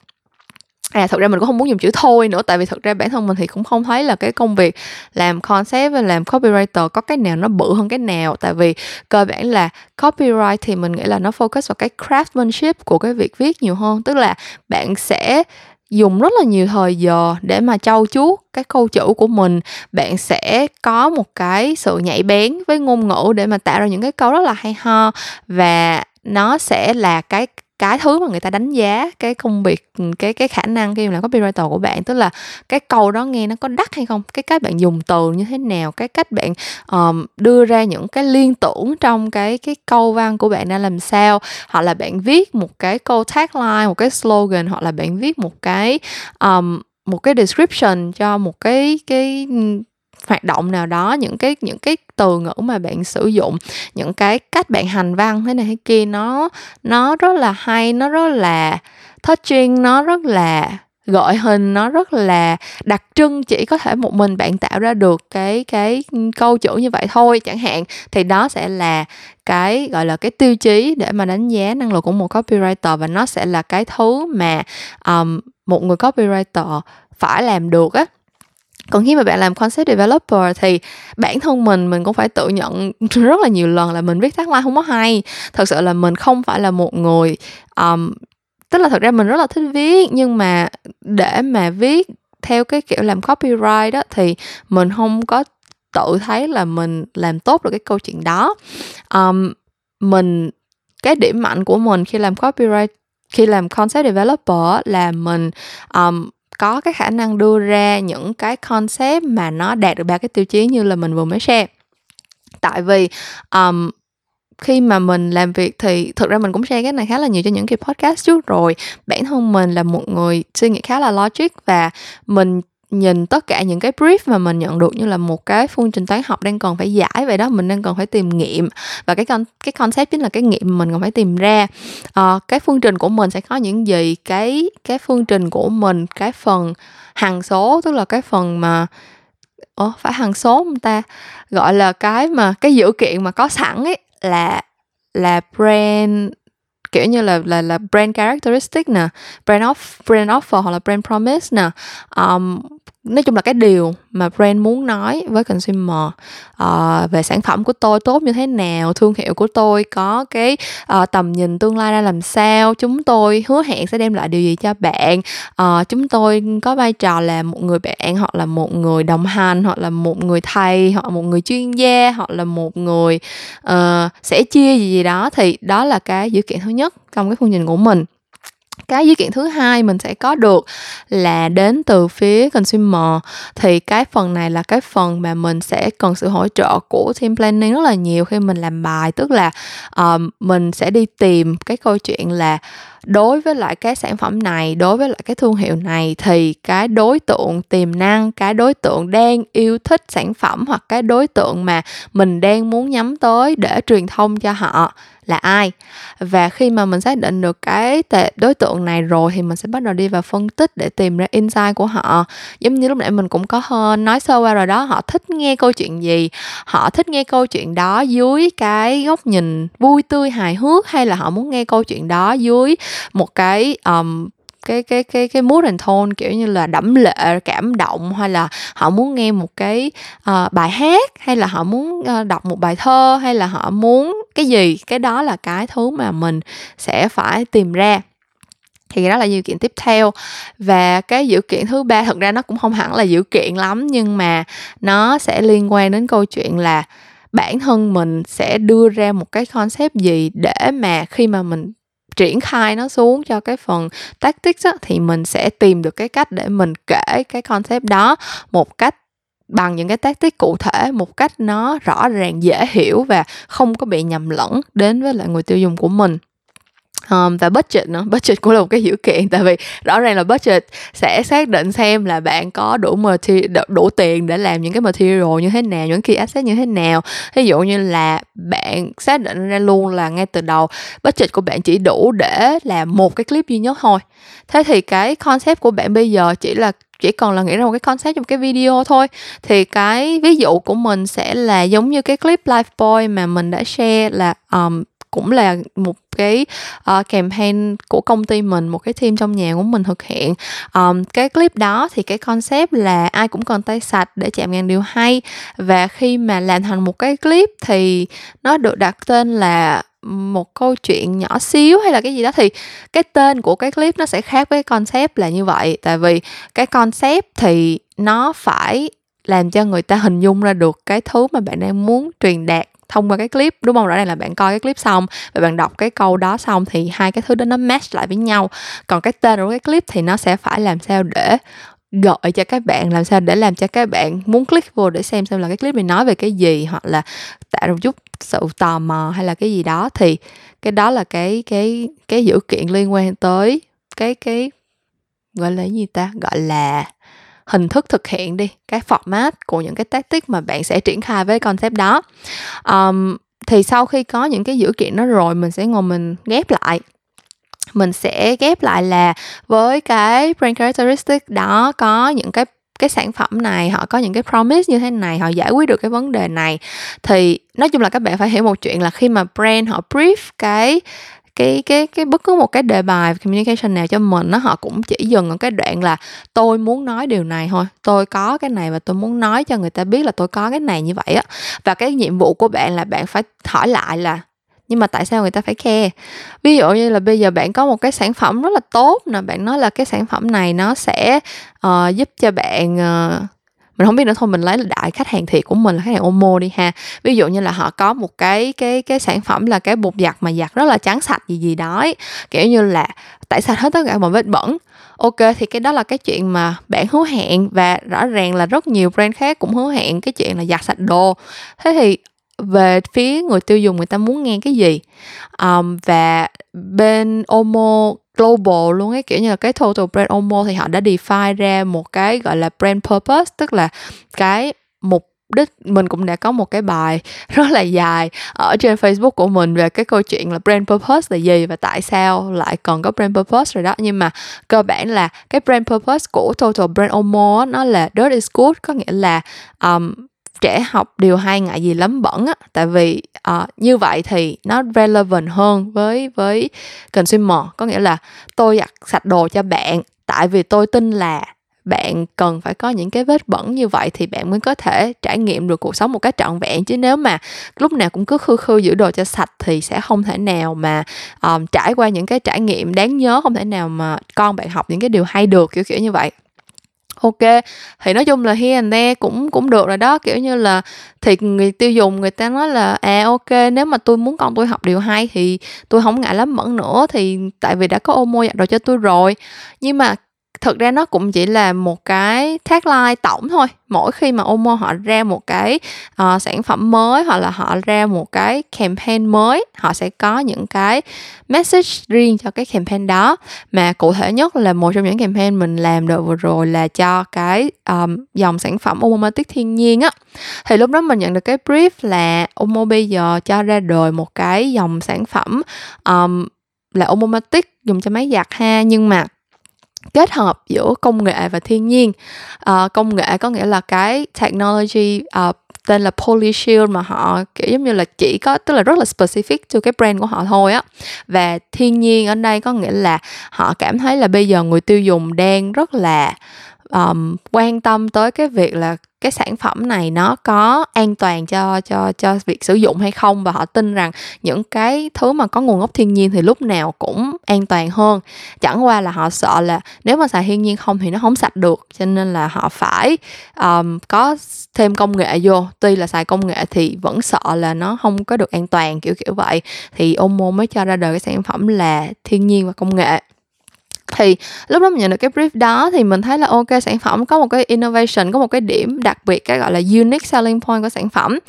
à thật ra mình cũng không muốn dùng chữ thôi nữa, tại vì thật ra bản thân mình thì cũng không thấy là cái công việc làm concept và làm copywriter có cái nào nó bự hơn cái nào. Tại vì cơ bản là copyright thì mình nghĩ là nó focus vào cái craftsmanship của cái việc viết nhiều hơn. Tức là bạn sẽ dùng rất là nhiều thời giờ để mà trau chuốt cái câu chữ của mình. Bạn sẽ có một cái sự nhạy bén với ngôn ngữ để mà tạo ra những cái câu rất là hay ho và nó sẽ là cái cái thứ mà người ta đánh giá cái công việc ừ, cái cái khả năng khi mà làm copywriter của bạn tức là cái câu đó nghe nó có đắt hay không cái cách bạn dùng từ như thế nào cái cách bạn um, đưa ra những cái liên tưởng trong cái cái câu văn của bạn ra làm sao hoặc là bạn viết một cái câu tagline một cái slogan hoặc là bạn viết một cái um, một cái description cho một cái cái ừ, hoạt động nào đó những cái những cái từ ngữ mà bạn sử dụng những cái cách bạn hành văn thế này thế kia nó nó rất là hay nó rất là touching nó rất là gọi hình nó rất là đặc trưng chỉ có thể một mình bạn tạo ra được cái cái câu chữ như vậy thôi chẳng hạn. Thì đó sẽ là cái gọi là cái tiêu chí để mà đánh giá năng lực của một copywriter và nó sẽ là cái thứ mà um, một người copywriter phải làm được á còn khi mà bạn làm concept developer thì bản thân mình mình cũng phải tự nhận *laughs* rất là nhiều lần là mình viết tagline không có hay. Thật sự là mình không phải là một người um, tức là thật ra mình rất là thích viết nhưng mà để mà viết theo cái kiểu làm copyright đó thì mình không có tự thấy là mình làm tốt được cái câu chuyện đó. Um, mình cái điểm mạnh của mình khi làm copyright khi làm concept developer là mình um, có cái khả năng đưa ra những cái concept mà nó đạt được ba cái tiêu chí như là mình vừa mới share. Tại vì um, khi mà mình làm việc thì thực ra mình cũng share cái này khá là nhiều cho những cái podcast trước rồi. Bản thân mình là một người suy nghĩ khá là logic và mình nhìn tất cả những cái brief mà mình nhận được như là một cái phương trình toán học đang còn phải giải vậy đó mình đang còn phải tìm nghiệm. Và cái con cái concept chính là cái nghiệm mình còn phải tìm ra. À, cái phương trình của mình sẽ có những gì? Cái cái phương trình của mình cái phần hằng số tức là cái phần mà Ủa, phải hằng số không ta? Gọi là cái mà cái dữ kiện mà có sẵn ấy là là brand kiểu như là là là brand characteristic nè brand off brand offer hoặc là brand promise nè. Um, nói chung là cái điều mà brand muốn nói với consumer uh, về sản phẩm của tôi tốt như thế nào thương hiệu của tôi có cái uh, tầm nhìn tương lai ra làm sao chúng tôi hứa hẹn sẽ đem lại điều gì cho bạn. Uh, chúng tôi có vai trò là một người bạn hoặc là một người đồng hành hoặc là một người thầy hoặc một người chuyên gia hoặc là một người uh, sẽ chia gì gì đó. Thì đó là cái dữ kiện thứ nhất trong cái phương trình của mình cái dữ kiện thứ hai mình sẽ có được là đến từ phía consumer. Thì cái phần này là cái phần mà mình sẽ cần sự hỗ trợ của team planning rất là nhiều khi mình làm bài. Tức là um, mình sẽ đi tìm cái câu chuyện là đối với lại cái sản phẩm này đối với lại cái thương hiệu này thì cái đối tượng tiềm năng cái đối tượng đang yêu thích sản phẩm hoặc cái đối tượng mà mình đang muốn nhắm tới để truyền thông cho họ là ai. Và khi mà mình xác định được cái đối tượng này rồi thì mình sẽ bắt đầu đi vào phân tích để tìm ra insight của họ. Giống như lúc nãy mình cũng có hơn nói sơ qua rồi đó họ thích nghe câu chuyện gì? Họ thích nghe câu chuyện đó dưới cái góc nhìn vui tươi hài hước hay là họ muốn nghe câu chuyện đó dưới một cái um, cái cái cái cái mood and tone kiểu như là đẫm lệ cảm động hay là họ muốn nghe một cái uh, bài hát hay là họ muốn uh, đọc một bài thơ hay là họ muốn cái gì cái đó là cái thứ mà mình sẽ phải tìm ra. Thì đó là dự kiện tiếp theo. Và cái dữ kiện thứ ba thật ra nó cũng không hẳn là dữ kiện lắm nhưng mà nó sẽ liên quan đến câu chuyện là bản thân mình sẽ đưa ra một cái concept gì để mà khi mà mình triển khai nó xuống cho cái phần tactics á, thì mình sẽ tìm được cái cách để mình kể cái concept đó một cách bằng những cái tactic cụ thể một cách nó rõ ràng dễ hiểu và không có bị nhầm lẫn đến với lại người tiêu dùng của mình. Um, và budget nữa. Budget cũng là một cái dữ kiện tại vì rõ ràng là budget sẽ xác định xem là bạn có đủ material, đủ tiền để làm những cái material như thế nào những cái asset như thế nào. Ví dụ như là bạn xác định ra luôn là ngay từ đầu budget của bạn chỉ đủ để làm một cái clip duy nhất thôi. Thế thì cái concept của bạn bây giờ chỉ là chỉ còn là nghĩ ra một cái concept trong cái video thôi. Thì cái ví dụ của mình sẽ là giống như cái clip live boy mà mình đã share là um, cũng là một cái uh, campaign của công ty mình một cái team trong nhà của mình thực hiện. Um, cái clip đó thì cái concept là ai cũng cần tay sạch để chạm ngàn điều hay. Và khi mà làm thành một cái clip thì nó được đặt tên là một câu chuyện nhỏ xíu hay là cái gì đó thì cái tên của cái clip nó sẽ khác với concept là như vậy. Tại vì cái concept thì nó phải làm cho người ta hình dung ra được cái thứ mà bạn đang muốn truyền đạt thông qua cái clip. Đúng không? Rõ ràng là bạn coi cái clip xong và bạn đọc cái câu đó xong thì hai cái thứ đó nó match lại với nhau. Còn cái tên của cái clip thì nó sẽ phải làm sao để gọi cho các bạn, làm sao để làm cho các bạn muốn click vô để xem xem là cái clip này nói về cái gì hoặc là tạo một chút sự tò mò hay là cái gì đó. Thì cái đó là cái cái cái dữ kiện liên quan tới cái cái gọi là gì ta? Gọi là hình thức thực hiện đi cái format của những cái tactic mà bạn sẽ triển khai với concept đó. Um, thì sau khi có những cái dữ kiện đó rồi mình sẽ ngồi mình ghép lại. Mình sẽ ghép lại là với cái brand characteristic đó có những cái cái sản phẩm này họ có những cái promise như thế này họ giải quyết được cái vấn đề này. Thì nói chung là các bạn phải hiểu một chuyện là khi mà brand họ brief cái cái cái cái bất cứ một cái đề bài communication nào cho mình nó họ cũng chỉ dừng ở cái đoạn là tôi muốn nói điều này thôi tôi có cái này và tôi muốn nói cho người ta biết là tôi có cái này như vậy á. Và cái nhiệm vụ của bạn là bạn phải hỏi lại là nhưng mà tại sao người ta phải khe ví dụ như là bây giờ bạn có một cái sản phẩm rất là tốt nè bạn nói là cái sản phẩm này nó sẽ uh, giúp cho bạn uh, mình không biết nữa thôi mình lấy đại khách hàng thiệt của mình là khách hàng Omo đi ha. Ví dụ như là họ có một cái cái cái sản phẩm là cái bột giặt mà giặt rất là trắng sạch gì gì đó ấy. kiểu như là tẩy sạch hết tất cả mọi vết bẩn. Ok thì cái đó là cái chuyện mà bạn hứa hẹn và rõ ràng là rất nhiều brand khác cũng hứa hẹn cái chuyện là giặt sạch đồ. Thế thì về phía người tiêu dùng người ta muốn nghe cái gì? Um, và bên Omo global luôn ấy. Kiểu như là cái total brand Omo thì họ đã define ra một cái gọi là brand purpose tức là cái mục đích. Mình cũng đã có một cái bài *laughs* rất là dài ở trên Facebook của mình về cái câu chuyện là brand purpose là gì và tại sao lại còn có brand purpose rồi đó. Nhưng mà cơ bản là cái brand purpose của Total Brand Omo nó là dirt is good có nghĩa là um, trẻ học điều hay ngại gì lắm bẩn á. Tại vì uh, như vậy thì nó relevant hơn với với consumer. Có nghĩa là tôi giặt sạch đồ cho bạn tại vì tôi tin là bạn cần phải có những cái vết bẩn như vậy thì bạn mới có thể trải nghiệm được cuộc sống một cách trọn vẹn. Chứ nếu mà lúc nào cũng cứ khư khư giữ đồ cho sạch thì sẽ không thể nào mà um, trải qua những cái trải nghiệm đáng nhớ không thể nào mà con bạn học những cái điều hay được kiểu kiểu như vậy. OK, thì nói chung là here and there cũng cũng được rồi đó, kiểu như là, thì người tiêu dùng người ta nói là "À, OK, nếu mà tôi muốn con tôi học điều hay thì tôi không ngại lắm mẫn nữa, thì tại vì đã có ô môi dạy đồ cho tôi rồi." Nhưng mà thực ra nó cũng chỉ là một cái tagline tổng thôi. Mỗi khi mà Omo họ ra một cái uh, sản phẩm mới hoặc là họ ra một cái campaign mới họ sẽ có những cái message riêng cho cái campaign đó. Mà cụ thể nhất là một trong những campaign mình làm được vừa rồi là cho cái um, dòng sản phẩm Omomatic thiên nhiên á. Thì lúc đó mình nhận được cái brief là Omo bây giờ cho ra đời một cái dòng sản phẩm um, là Omomatic dùng cho máy giặt ha. Nhưng mà kết hợp giữa công nghệ và thiên nhiên. À, công nghệ có nghĩa là cái technology uh, tên là Polyshield mà họ kiểu giống như là chỉ có tức là rất là specific cho cái brand của họ thôi á. Và thiên nhiên ở đây có nghĩa là họ cảm thấy là bây giờ người tiêu dùng đang rất là um, quan tâm tới cái việc là cái sản phẩm này nó có an toàn cho cho cho việc sử dụng hay không và họ tin rằng những cái thứ mà có nguồn gốc thiên nhiên thì lúc nào cũng an toàn hơn. Chẳng qua là họ sợ là nếu mà xài thiên nhiên không thì nó không sạch được cho nên là họ phải um, có thêm công nghệ vô. Tuy là xài công nghệ thì vẫn sợ là nó không có được an toàn kiểu kiểu vậy. Thì Omo mới cho ra đời cái sản phẩm là thiên nhiên và công nghệ thì lúc đó mình nhận được cái brief đó thì mình thấy là ok, sản phẩm có một cái innovation, có một cái điểm đặc biệt, cái gọi là unique selling point của sản phẩm.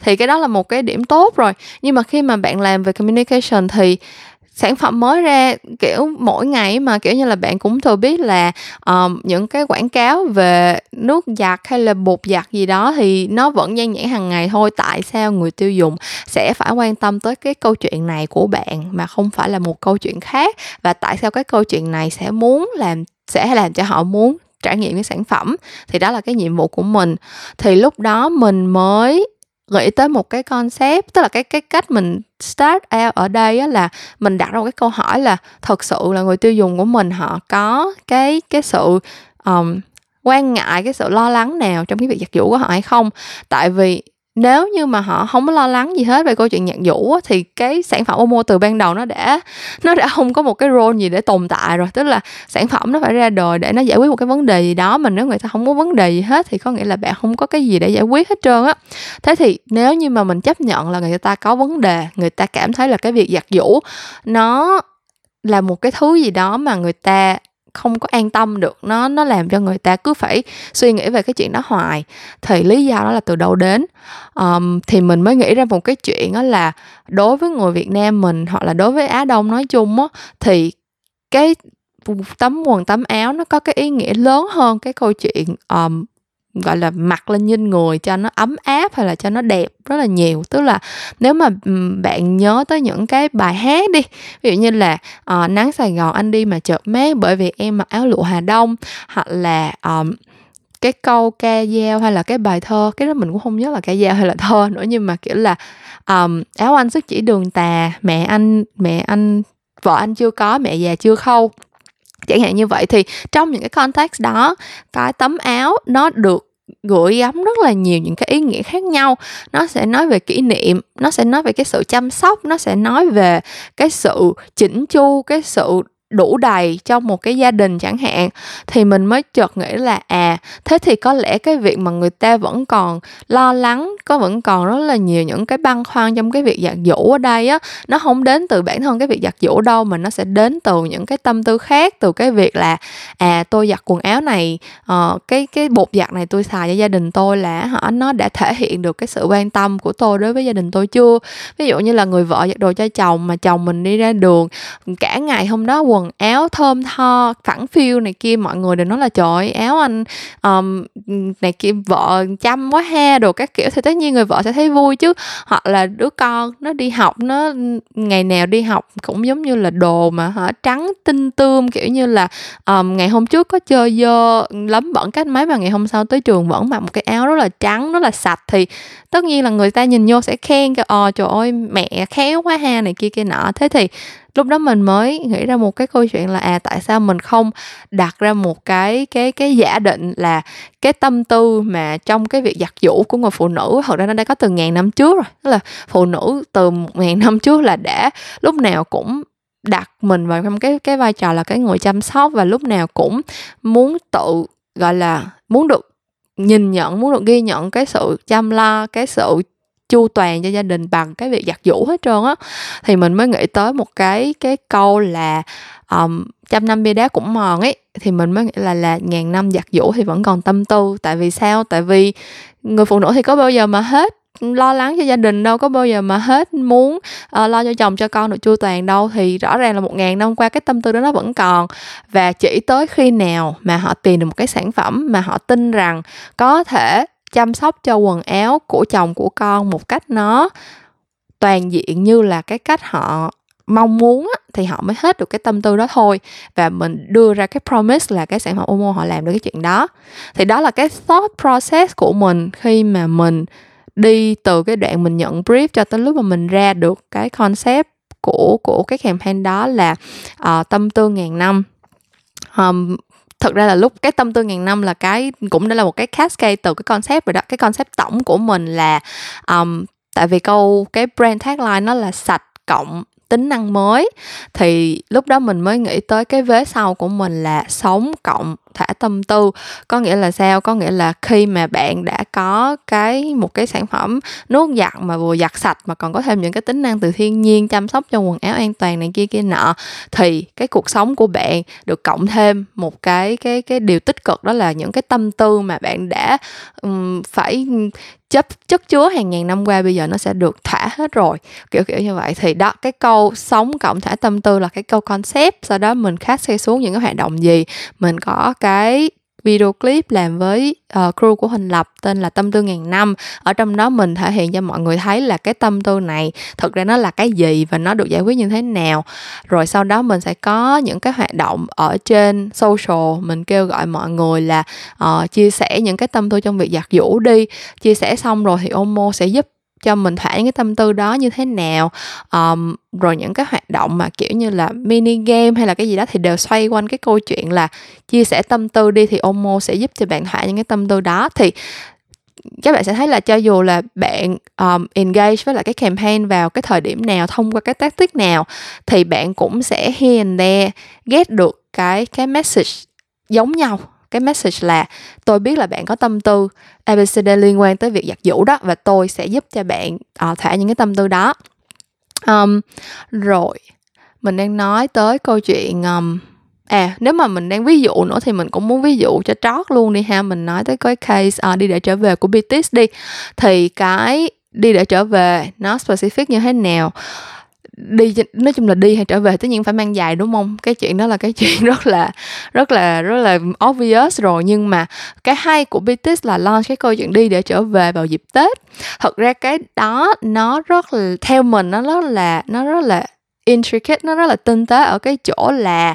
Thì cái đó là một cái điểm tốt rồi. Nhưng mà khi mà bạn làm về communication thì sản phẩm mới ra kiểu mỗi ngày mà kiểu như là bạn cũng thừa biết là um, những cái quảng cáo về nước giặt hay là bột giặt gì đó thì nó vẫn nhan nhãn hàng ngày thôi. Tại sao người tiêu dùng sẽ phải quan tâm tới cái câu chuyện này của bạn mà không phải là một câu chuyện khác? Và tại sao cái câu chuyện này sẽ muốn làm sẽ làm cho họ muốn trải nghiệm cái sản phẩm? Thì đó là cái nhiệm vụ của mình. Thì lúc đó mình mới nghĩ tới một cái concept tức là cái cái cách mình start out ở đây á là mình đặt ra một cái câu hỏi là thật sự là người tiêu dùng của mình họ có cái cái sự um, quan ngại cái sự lo lắng nào trong cái việc giặt giũ của họ hay không? Tại vì nếu như mà họ không có lo lắng gì hết về câu chuyện nhạc vũ thì cái sản phẩm Omo từ ban đầu nó đã nó đã không có một cái role gì để tồn tại rồi. Tức là sản phẩm nó phải ra đời để nó giải quyết một cái vấn đề gì đó mà nếu người ta không có vấn đề gì hết thì có nghĩa là bạn không có cái gì để giải quyết hết trơn á. Thế thì nếu như mà mình chấp nhận là người ta có vấn đề, người ta cảm thấy là cái việc giặt vũ nó là một cái thứ gì đó mà người ta không có an tâm được nó nó làm cho người ta cứ phải suy nghĩ về cái chuyện đó hoài. Thì lý do đó là từ đâu đến? Um, thì mình mới nghĩ ra một cái chuyện đó là đối với người Việt Nam mình hoặc là đối với Á Đông nói chung á thì cái tấm quần tấm áo nó có cái ý nghĩa lớn hơn cái câu chuyện um, gọi là mặc lên trên người cho nó ấm áp hay là cho nó đẹp rất là nhiều. Tức là nếu mà bạn nhớ tới những cái bài hát đi ví dụ như là uh, nắng sài gòn anh đi mà chợt mát bởi vì em mặc áo lụa hà đông hoặc là um, cái câu ca dao hay là cái bài thơ cái đó mình cũng không nhớ là ca dao hay là thơ nữa nhưng mà kiểu là um, áo anh sức chỉ đường tà mẹ anh mẹ anh vợ anh chưa có mẹ già chưa khâu chẳng hạn như vậy thì trong những cái context đó cái tấm áo nó được gửi gắm rất là nhiều những cái ý nghĩa khác nhau. Nó sẽ nói về kỷ niệm, nó sẽ nói về cái sự chăm sóc, nó sẽ nói về cái sự chỉnh chu, cái sự đủ đầy trong một cái gia đình chẳng hạn thì mình mới chợt nghĩ là à thế thì có lẽ cái việc mà người ta vẫn còn lo lắng có vẫn còn rất là nhiều những cái băn khoăn trong cái việc giặt giũ ở đây á nó không đến từ bản thân cái việc giặt giũ đâu mà nó sẽ đến từ những cái tâm tư khác từ cái việc là à tôi giặt quần áo này uh, cái cái bột giặt này tôi xài cho gia đình tôi là họ nó đã thể hiện được cái sự quan tâm của tôi đối với gia đình tôi chưa? Ví dụ như là người vợ giặt đồ cho chồng mà chồng mình đi ra đường cả ngày hôm đó quần áo thơm tho phẳng phiu này kia mọi người đều nói là trời ơi, áo anh um, này kia vợ chăm quá ha đồ các kiểu. Thì tất nhiên người vợ sẽ thấy vui chứ. Hoặc là đứa con nó đi học nó ngày nào đi học cũng giống như là đồ mà hả trắng tinh tươm kiểu như là um, ngày hôm trước có chơi dơ lấm bẩn cách mấy mà ngày hôm sau tới trường vẫn mặc một cái áo rất là trắng rất là sạch. Thì tất nhiên là người ta nhìn vô sẽ khen cái ờ trời ơi mẹ khéo quá ha này kia kia nọ. Thế thì lúc đó mình mới nghĩ ra một cái câu chuyện là à tại sao mình không đặt ra một cái cái cái giả định là cái tâm tư mà trong cái việc giặt giũ của người phụ nữ, thật ra nó đã có từ ngàn năm trước rồi. Tức là phụ nữ từ một ngàn năm trước là đã lúc nào cũng đặt mình vào trong cái cái vai trò là cái người chăm sóc và lúc nào cũng muốn tự, gọi là, muốn được nhìn nhận, muốn được ghi nhận cái sự chăm lo, cái sự chu toàn cho gia đình bằng cái việc giặt giũ hết trơn á. Thì mình mới nghĩ tới một cái cái câu là um, trăm năm bia đá cũng mòn ấy. Thì mình mới nghĩ là là ngàn năm giặt giũ thì vẫn còn tâm tư. Tại vì sao? Tại vì người phụ nữ thì có bao giờ mà hết lo lắng cho gia đình đâu có bao giờ mà hết muốn uh, lo cho chồng cho con được chu toàn đâu. Thì rõ ràng là một ngàn năm qua cái tâm tư đó nó vẫn còn. Và chỉ tới khi nào mà họ tìm được một cái sản phẩm mà họ tin rằng có thể chăm sóc cho quần áo của chồng của con một cách nó toàn diện như là cái cách họ mong muốn thì họ mới hết được cái tâm tư đó thôi. Và mình đưa ra cái promise là cái sản phẩm Omo họ làm được cái chuyện đó. Thì đó là cái thought process của mình khi mà mình đi từ cái đoạn mình nhận brief cho tới lúc mà mình ra được cái concept của của cái campaign đó là uh, tâm tư ngàn năm. Um, thực ra là lúc cái tâm tư ngàn năm là cái cũng đã là một cái cascade từ cái concept rồi đó. Cái concept tổng của mình là um, tại vì câu cái brand tagline nó là sạch cộng tính năng mới. Thì lúc đó mình mới nghĩ tới cái vế sau của mình là sống cộng thả tâm tư. Có nghĩa là sao? Có nghĩa là khi mà bạn đã có cái một cái sản phẩm nước giặt mà vừa giặt sạch mà còn có thêm những cái tính năng từ thiên nhiên chăm sóc cho quần áo an toàn này kia kia nọ thì cái cuộc sống của bạn được cộng thêm một cái cái cái điều tích cực đó là những cái tâm tư mà bạn đã um, phải chất chất chứa hàng ngàn năm qua bây giờ nó sẽ được thả hết rồi. Kiểu kiểu như vậy. Thì đó cái câu sống cộng thả tâm tư là cái câu concept. Sau đó mình khác xe xuống những cái hoạt động gì? Mình có cái video clip làm với uh, crew của Huỳnh Lập tên là Tâm tư ngàn năm. Ở trong đó mình thể hiện cho mọi người thấy là cái tâm tư này thực ra nó là cái gì và nó được giải quyết như thế nào. Rồi sau đó mình sẽ có những cái hoạt động ở trên social mình kêu gọi mọi người là uh, chia sẻ những cái tâm tư trong việc giặt giũ đi. Chia sẻ xong rồi thì Omo sẽ giúp cho mình thỏa những cái tâm tư đó như thế nào. Um, rồi những cái hoạt động mà kiểu như là mini game hay là cái gì đó thì đều xoay quanh cái câu chuyện là chia sẻ tâm tư đi thì Omo sẽ giúp cho bạn thỏa những cái tâm tư đó. Thì các bạn sẽ thấy là cho dù là bạn um, engage với lại cái campaign vào cái thời điểm nào thông qua cái tactic nào thì bạn cũng sẽ here and there get được cái cái message giống nhau cái message là tôi biết là bạn có tâm tư ABCD liên quan tới việc giặt giũ đó và tôi sẽ giúp cho bạn ờ, uh, thả những cái tâm tư đó. Um, rồi mình đang nói tới câu chuyện um, à nếu mà mình đang ví dụ nữa thì mình cũng muốn ví dụ cho trót luôn đi ha. Mình nói tới cái case uh, đi để trở về của BTS đi. Thì cái đi để trở về nó specific như thế nào? Đi nói chung là đi hay trở về tất nhiên phải mang giày đúng không? Cái chuyện đó là cái *laughs* chuyện rất là rất là rất là obvious rồi. Nhưng mà cái hay của BTS là launch cái câu chuyện đi để trở về vào dịp Tết. Thật ra cái đó nó rất là theo mình nó rất là nó rất là intricate nó rất là tinh tế ở cái chỗ là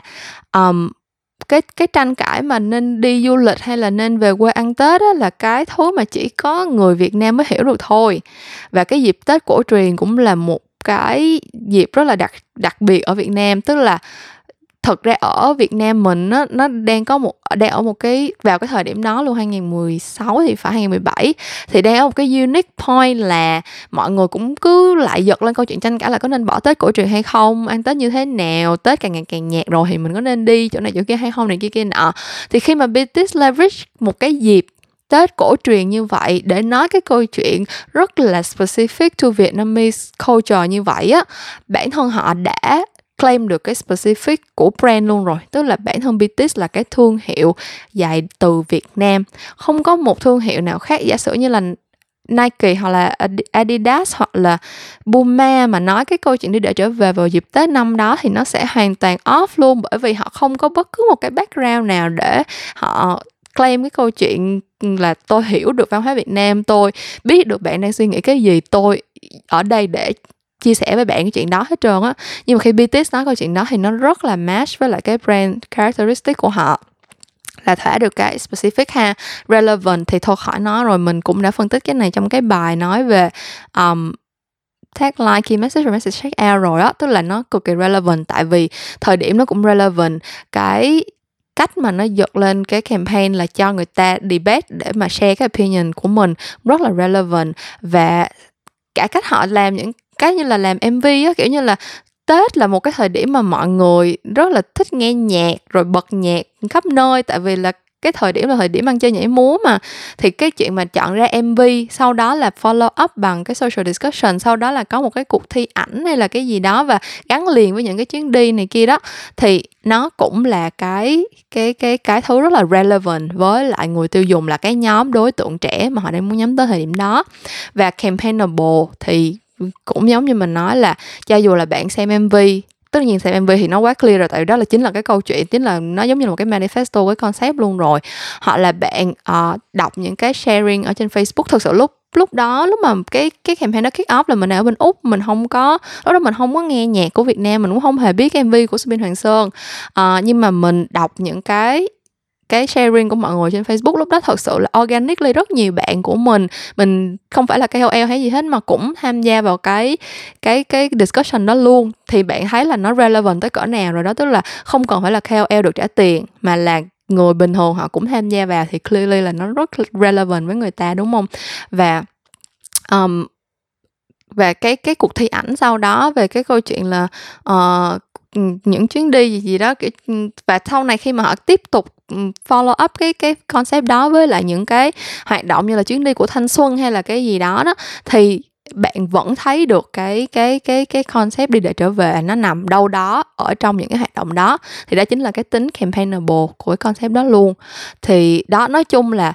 um, cái cái tranh cãi mà nên đi du lịch hay là nên về quê ăn Tết đó là cái thứ mà chỉ có người Việt Nam mới hiểu được thôi. Và cái dịp Tết cổ truyền cũng là một cái dịp rất là đặc đặc biệt ở Việt Nam. Tức là thực ra ở Việt Nam mình nó nó đang có một, đang ở một cái, vào cái thời điểm đó luôn 2016 thì phải 2017 thì đang ở một cái unique point là mọi người cũng cứ lại giật lên câu chuyện tranh cãi là có nên bỏ Tết cổ truyền hay không, ăn Tết như thế nào, Tết càng ngày càng nhạt rồi thì mình có nên đi chỗ này chỗ kia hay không, này kia kia nọ. Thì khi mà BTS leverage một cái dịp Tết cổ truyền như vậy, để nói cái câu chuyện rất là specific to Vietnamese culture như vậy á, bản thân họ đã claim được cái specific của brand luôn rồi. Tức là bản thân BTS là cái thương hiệu dài từ Việt Nam. Không có một thương hiệu nào khác. Giả sử như là Nike hoặc là Adidas hoặc là Puma mà nói cái câu chuyện đi để trở về vào dịp Tết năm đó thì nó sẽ hoàn toàn off luôn, bởi vì họ không có bất cứ một cái background nào để họ claim cái câu chuyện là tôi hiểu được văn hóa Việt Nam tôi biết được bạn đang suy nghĩ cái gì tôi ở đây để chia sẻ với bạn cái chuyện đó hết trơn á. Nhưng mà khi BTS nói câu chuyện đó thì nó rất là match với lại cái brand characteristic của họ là thỏa được cái specific ha relevant thì thôi khỏi nói rồi mình cũng đã phân tích cái này trong cái bài nói về um, tagline key message và message check out rồi á tức là nó cực kỳ relevant tại vì thời điểm nó cũng relevant. Cái cách mà nó giật lên cái campaign là cho người ta debate để mà share cái opinion của mình rất là relevant. Và cả cách họ làm những cái như là làm MV á, kiểu như là Tết là một cái thời điểm mà mọi người rất là thích nghe nhạc rồi bật nhạc khắp nơi, tại vì là cái thời điểm là thời điểm ăn chơi nhảy múa mà. Thì cái chuyện mà chọn ra MV sau đó là follow up bằng cái social discussion, sau đó là có một cái cuộc thi ảnh hay là cái gì đó và gắn liền với những cái chuyến đi này kia đó, thì nó cũng là cái cái cái cái thứ rất là relevant với lại người tiêu dùng là cái nhóm đối tượng trẻ mà họ đang muốn nhắm tới thời điểm đó. Và campaignable thì cũng giống như mình nói là cho dù là bạn xem MV tất nhiên xem MV thì nó quá clear rồi tại vì đó là chính là cái câu chuyện chính là nó giống như là một cái manifesto cái concept luôn rồi. Họ là bạn uh, đọc những cái sharing ở trên Facebook thực sự lúc lúc đó lúc mà cái cái campaign đó kick off là mình ở bên úc mình không có lúc đó mình không có nghe nhạc của việt nam mình cũng không hề biết cái mv của Subin Hoàng Sơn. Uh, nhưng mà mình đọc những cái cái sharing của mọi người trên Facebook lúc đó thật sự là organically rất nhiều bạn của mình. Mình không phải là KOL hay gì hết mà cũng tham gia vào cái cái cái discussion đó luôn. Thì bạn thấy là nó relevant tới cỡ nào rồi đó tức là không còn phải là KOL được trả tiền mà là người bình thường họ cũng tham gia vào thì clearly là nó rất relevant với người ta đúng không? Và um, về cái cái cuộc thi ảnh sau đó về cái câu chuyện là uh, Ừ, những chuyến đi gì gì đó ừ, và sau này khi mà họ tiếp tục ừ, follow up cái cái concept đó với lại những cái hoạt động như là chuyến đi của thanh xuân hay là cái gì đó đó, thì bạn vẫn thấy được cái cái cái cái concept đi để trở về nó nằm đâu đó ở trong những cái hoạt động đó. Thì đó chính là cái tính campaignable của cái concept đó luôn. Thì đó, nói chung là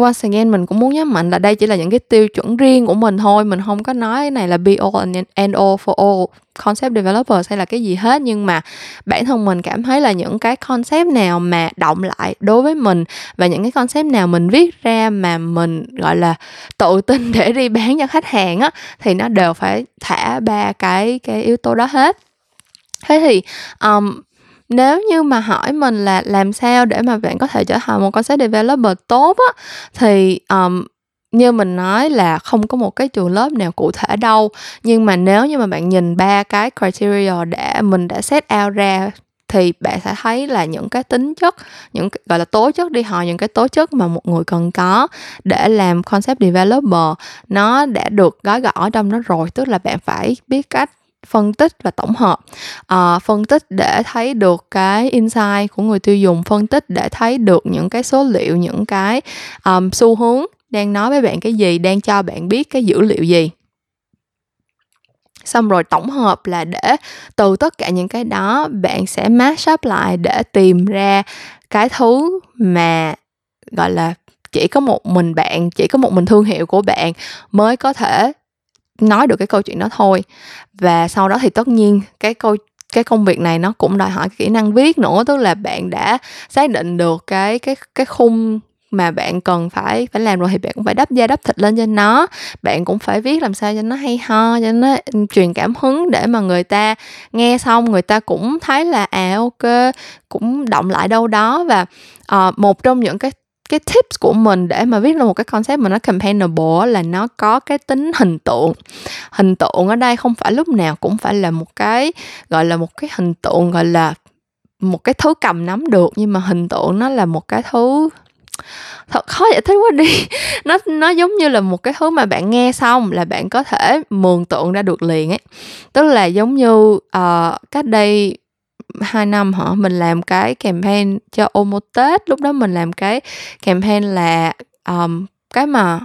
once again mình cũng muốn nhấn mạnh là đây chỉ là những cái tiêu chuẩn riêng của mình thôi. Mình không có nói cái này là be all and all for all concept developers hay là cái gì hết. Nhưng mà bản thân mình cảm thấy là những cái concept nào mà động lại đối với mình và những cái concept nào mình viết ra mà mình gọi là tự tin để đi bán cho khách hàng á thì nó đều phải thả ba cái cái yếu tố đó hết. Thế thì um, nếu như mà hỏi mình là làm sao để mà bạn có thể trở thành một concept developer tốt á thì um, như mình nói là không có một cái trường lớp nào cụ thể đâu. Nhưng mà nếu như mà bạn nhìn ba cái criteria để mình đã set out ra thì bạn sẽ thấy là những cái tính chất những gọi là tố chất đi họ những cái tố chất mà một người cần có để làm concept developer nó đã được gói gọn ở trong đó rồi. Tức là bạn phải biết cách phân tích và tổng hợp. Uh, phân tích để thấy được cái insight của người tiêu dùng phân tích để thấy được những cái số liệu những cái um, xu hướng đang nói với bạn cái gì đang cho bạn biết cái dữ liệu gì. Xong rồi tổng hợp là để từ tất cả những cái đó bạn sẽ match up lại để tìm ra cái thứ mà gọi là chỉ có một mình bạn chỉ có một mình thương hiệu của bạn mới có thể nói được cái câu chuyện đó thôi. Và sau đó thì tất nhiên cái câu cái công việc này nó cũng đòi hỏi kỹ năng viết nữa tức là bạn đã xác định được cái cái cái khung mà bạn cần phải phải làm rồi thì bạn cũng phải đắp da đắp thịt lên cho nó. Bạn cũng phải viết làm sao cho nó hay ho cho nó truyền cảm hứng để mà người ta nghe xong người ta cũng thấy là à ok cũng động lại đâu đó. Và uh, một trong những cái cái tips của mình để mà viết ra một cái concept mà nó campaignable là nó có cái tính hình tượng. Hình tượng ở đây không phải lúc nào cũng phải là một cái gọi là một cái hình tượng gọi là một cái thứ cầm nắm được nhưng mà hình tượng nó là một cái thứ thật khó giải thích quá đi. *laughs* Nó nó giống như là một cái thứ mà bạn nghe xong là bạn có thể mường tượng ra được liền ấy. Tức là giống như uh, cách đây hai năm hả? Mình làm cái campaign cho Omo Tết lúc đó mình làm cái campaign là um, cái mà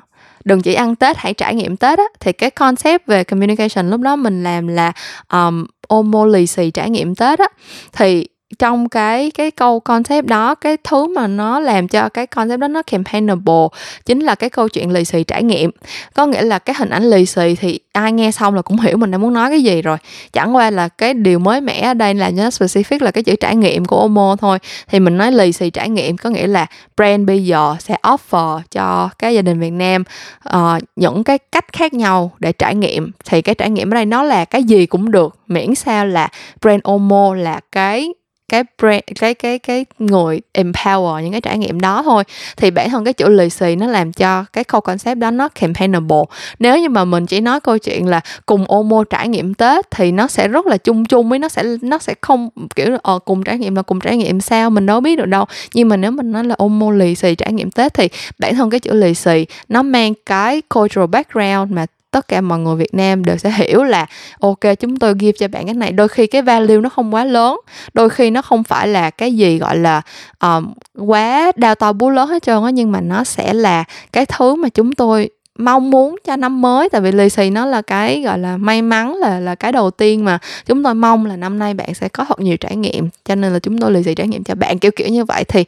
đừng chỉ ăn Tết hãy trải nghiệm Tết á. Thì cái concept về communication lúc đó mình làm là um, Omo lì xì trải nghiệm Tết á. Thì trong cái cái câu concept đó cái thứ mà nó làm cho cái concept đó nó campaignable chính là cái câu chuyện lì xì trải nghiệm. Có nghĩa là cái hình ảnh lì xì thì ai nghe xong là cũng hiểu mình đang muốn nói cái gì rồi. Chẳng qua là cái điều mới mẻ ở đây là nó specific là cái chữ trải nghiệm của Omo thôi. Thì mình nói lì xì trải nghiệm có nghĩa là brand bây giờ sẽ offer cho cái gia đình Việt Nam uh, những cái cách khác nhau để trải nghiệm. Thì cái trải nghiệm ở đây nó là cái gì cũng được miễn sao là brand Omo là cái cái brand, cái cái cái người empower những cái trải nghiệm đó thôi. Thì bản thân cái chữ lì xì nó làm cho cái câu concept đó nó campaignable. Nếu như mà mình chỉ nói câu chuyện là cùng omo trải nghiệm tết thì nó sẽ rất là chung chung ấy nó sẽ nó sẽ không, kiểu ờ cùng trải nghiệm là cùng trải nghiệm sao mình đâu biết được đâu. Nhưng mà nếu mình nói là omo lì xì trải nghiệm tết thì bản thân cái chữ lì xì nó mang cái cultural background mà tất cả mọi người Việt Nam đều sẽ hiểu là ok chúng tôi give cho bạn cái này đôi khi cái value nó không quá lớn đôi khi nó không phải là cái gì gọi là um, quá đào to búa lớn hết trơn á nhưng mà nó sẽ là cái thứ mà chúng tôi mong muốn cho năm mới. Tại vì lì xì nó là cái gọi là may mắn là là cái đầu tiên mà chúng tôi mong là năm nay bạn sẽ có thật nhiều trải nghiệm cho nên là chúng tôi lì xì trải nghiệm cho bạn kiểu kiểu như vậy. Thì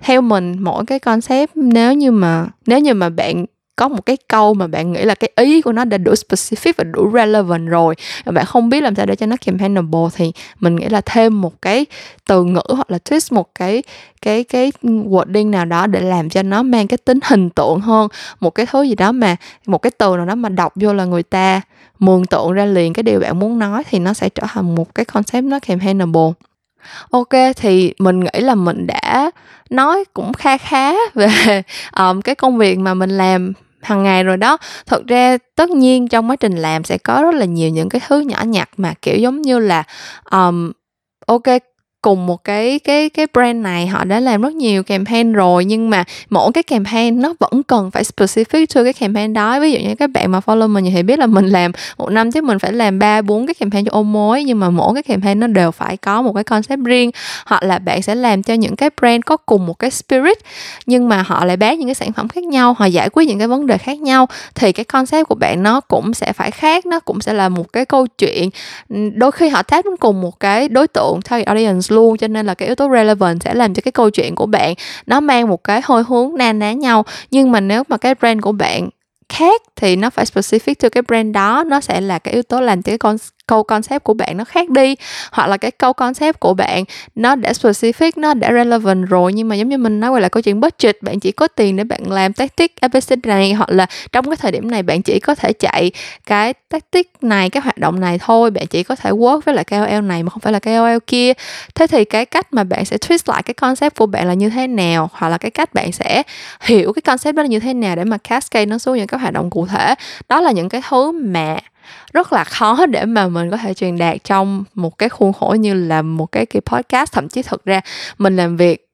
theo mình mỗi cái concept nếu như mà nếu như mà bạn có một cái câu mà bạn nghĩ là cái ý của nó đã đủ specific và đủ relevant rồi. Và bạn không biết làm sao để cho nó campaignable thì mình nghĩ là thêm một cái từ ngữ hoặc là twist, một cái cái cái wording nào đó để làm cho nó mang cái tính hình tượng hơn. Một cái thứ gì đó mà, một cái từ nào đó mà đọc vô là người ta mường tượng ra liền cái điều bạn muốn nói thì nó sẽ trở thành một cái concept nó campaignable ok, thì mình nghĩ là mình đã nói cũng kha khá *laughs* về um, cái công việc mà mình làm hàng ngày rồi đó. Thật ra tất nhiên trong quá trình làm sẽ có rất là nhiều những cái thứ nhỏ nhặt mà kiểu giống như là um, ok cùng một cái cái cái brand này, họ đã làm rất nhiều campaign rồi, nhưng mà mỗi cái campaign nó vẫn cần phải specific cho cái campaign đó. Ví dụ như các bạn mà follow mình thì biết là mình làm một năm chứ mình phải làm ba, bốn cái campaign cho ôm mối nhưng mà mỗi cái campaign nó đều phải có một cái concept riêng. Hoặc là bạn sẽ làm cho những cái brand có cùng một cái spirit, nhưng mà họ lại bán những cái sản phẩm khác nhau, họ giải quyết những cái vấn đề khác nhau, thì cái concept của bạn nó cũng sẽ phải khác, nó cũng sẽ là một cái câu chuyện. Đôi khi họ tap đến cùng một cái đối tượng target audience luôn, cho nên là cái yếu tố relevant sẽ làm cho cái câu chuyện của bạn nó mang một cái hơi hướng na ná nhau. Nhưng mà nếu mà cái brand của bạn khác thì nó phải specific cho cái brand đó, nó sẽ là cái yếu tố làm cho cái con câu concept của bạn nó khác đi, hoặc là cái câu concept của bạn nó đã specific, nó đã relevant rồi, nhưng mà giống như mình nói quay lại câu chuyện budget, bạn chỉ có tiền để bạn làm tactic abc này, hoặc là trong cái thời điểm này bạn chỉ có thể chạy cái tactic này, cái hoạt động này thôi, bạn chỉ có thể work với lại KOL này mà không phải là KOL kia. Thế thì cái cách mà bạn sẽ twist lại cái concept của bạn là như thế nào, hoặc là cái cách bạn sẽ hiểu cái concept đó là như thế nào để mà cascade nó xuống những cái hoạt động cụ thể. Đó là những cái thứ mà rất là khó để mà mình có thể truyền đạt trong một cái khuôn khổ như là một cái kỳ podcast. Thậm chí thực ra mình làm việc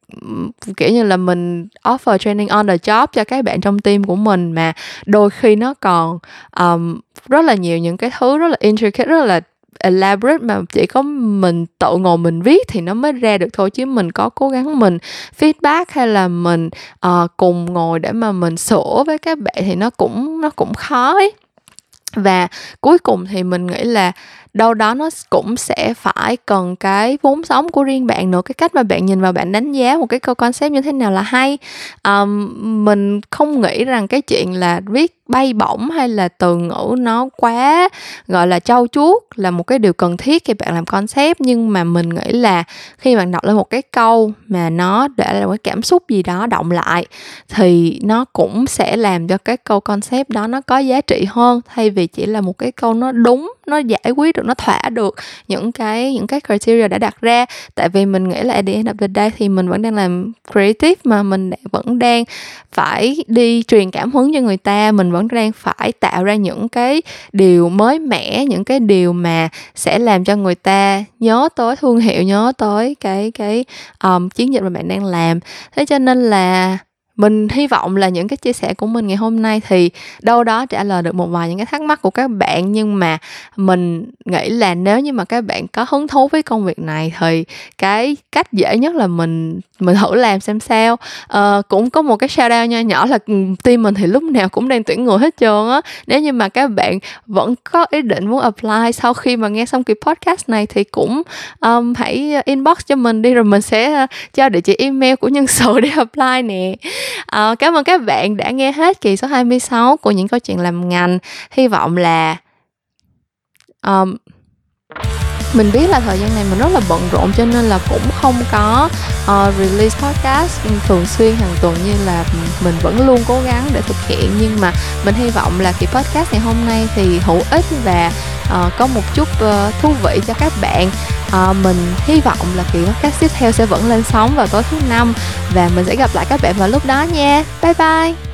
kiểu như là mình offer training on the job cho các bạn trong team của mình mà đôi khi nó còn um, rất là nhiều những cái thứ rất là intricate rất là elaborate mà chỉ có mình tự ngồi mình viết thì nó mới ra được thôi. Chứ mình có cố gắng mình feedback hay là mình uh, cùng ngồi để mà mình sửa với các bạn thì nó cũng nó cũng khó ấy và cuối cùng thì mình nghĩ là đâu đó nó cũng sẽ phải cần cái vốn sống của riêng bạn nữa. Cái cách mà bạn nhìn vào bạn đánh giá một cái câu concept như thế nào là hay. Um, mình không nghĩ rằng cái chuyện là viết bay bổng hay là từ ngữ nó quá gọi là trau chuốt là một cái điều cần thiết khi bạn làm concept. Nhưng mà mình nghĩ là khi bạn đọc lên một cái câu mà nó để là cái cảm xúc gì đó động lại thì nó cũng sẽ làm cho cái câu concept đó nó có giá trị hơn. Thay vì chỉ là một cái câu nó đúng nó giải quyết được nó thỏa được những cái những cái criteria đã đặt ra. Tại vì mình nghĩ là at the end of the day thì mình vẫn đang làm creative mà mình vẫn đang phải đi truyền cảm hứng cho người ta. Mình vẫn đang phải tạo ra những cái điều mới mẻ những cái điều mà sẽ làm cho người ta nhớ tới thương hiệu nhớ tới cái cái um, chiến dịch mà bạn đang làm. Thế cho nên là mình hy vọng là những cái chia sẻ của mình ngày hôm nay thì đâu đó trả lời được một vài những cái thắc mắc của các bạn. Nhưng mà mình nghĩ là nếu như mà các bạn có hứng thú với công việc này thì cái cách dễ nhất là mình mình thử làm xem sao. À, cũng có một cái shout out nho nhỏ là ừ, team mình thì lúc nào cũng đang tuyển người hết trơn á. Nếu như mà các bạn vẫn có ý định muốn apply sau khi mà nghe xong kỳ podcast này thì cũng um, hãy inbox cho mình đi rồi mình sẽ uh, cho địa chỉ email của nhân sự để *laughs* apply nè à, cảm ơn các bạn đã nghe hết kỳ số 26 của những câu chuyện làm ngành. Hy vọng là um, mình biết là thời gian này mình rất là bận rộn cho nên là cũng không có uh, release podcast. Ừ, thường xuyên hàng tuần như là mình vẫn luôn cố gắng để thực hiện. Nhưng mà mình hy vọng là kỳ podcast ngày hôm nay thì hữu ích và uh, có một chút uh, thú vị cho các bạn. Uh, mình hy vọng là kỳ podcast tiếp theo sẽ vẫn lên sóng vào tối thứ năm và mình sẽ gặp lại các bạn vào lúc đó nha. Bye bye!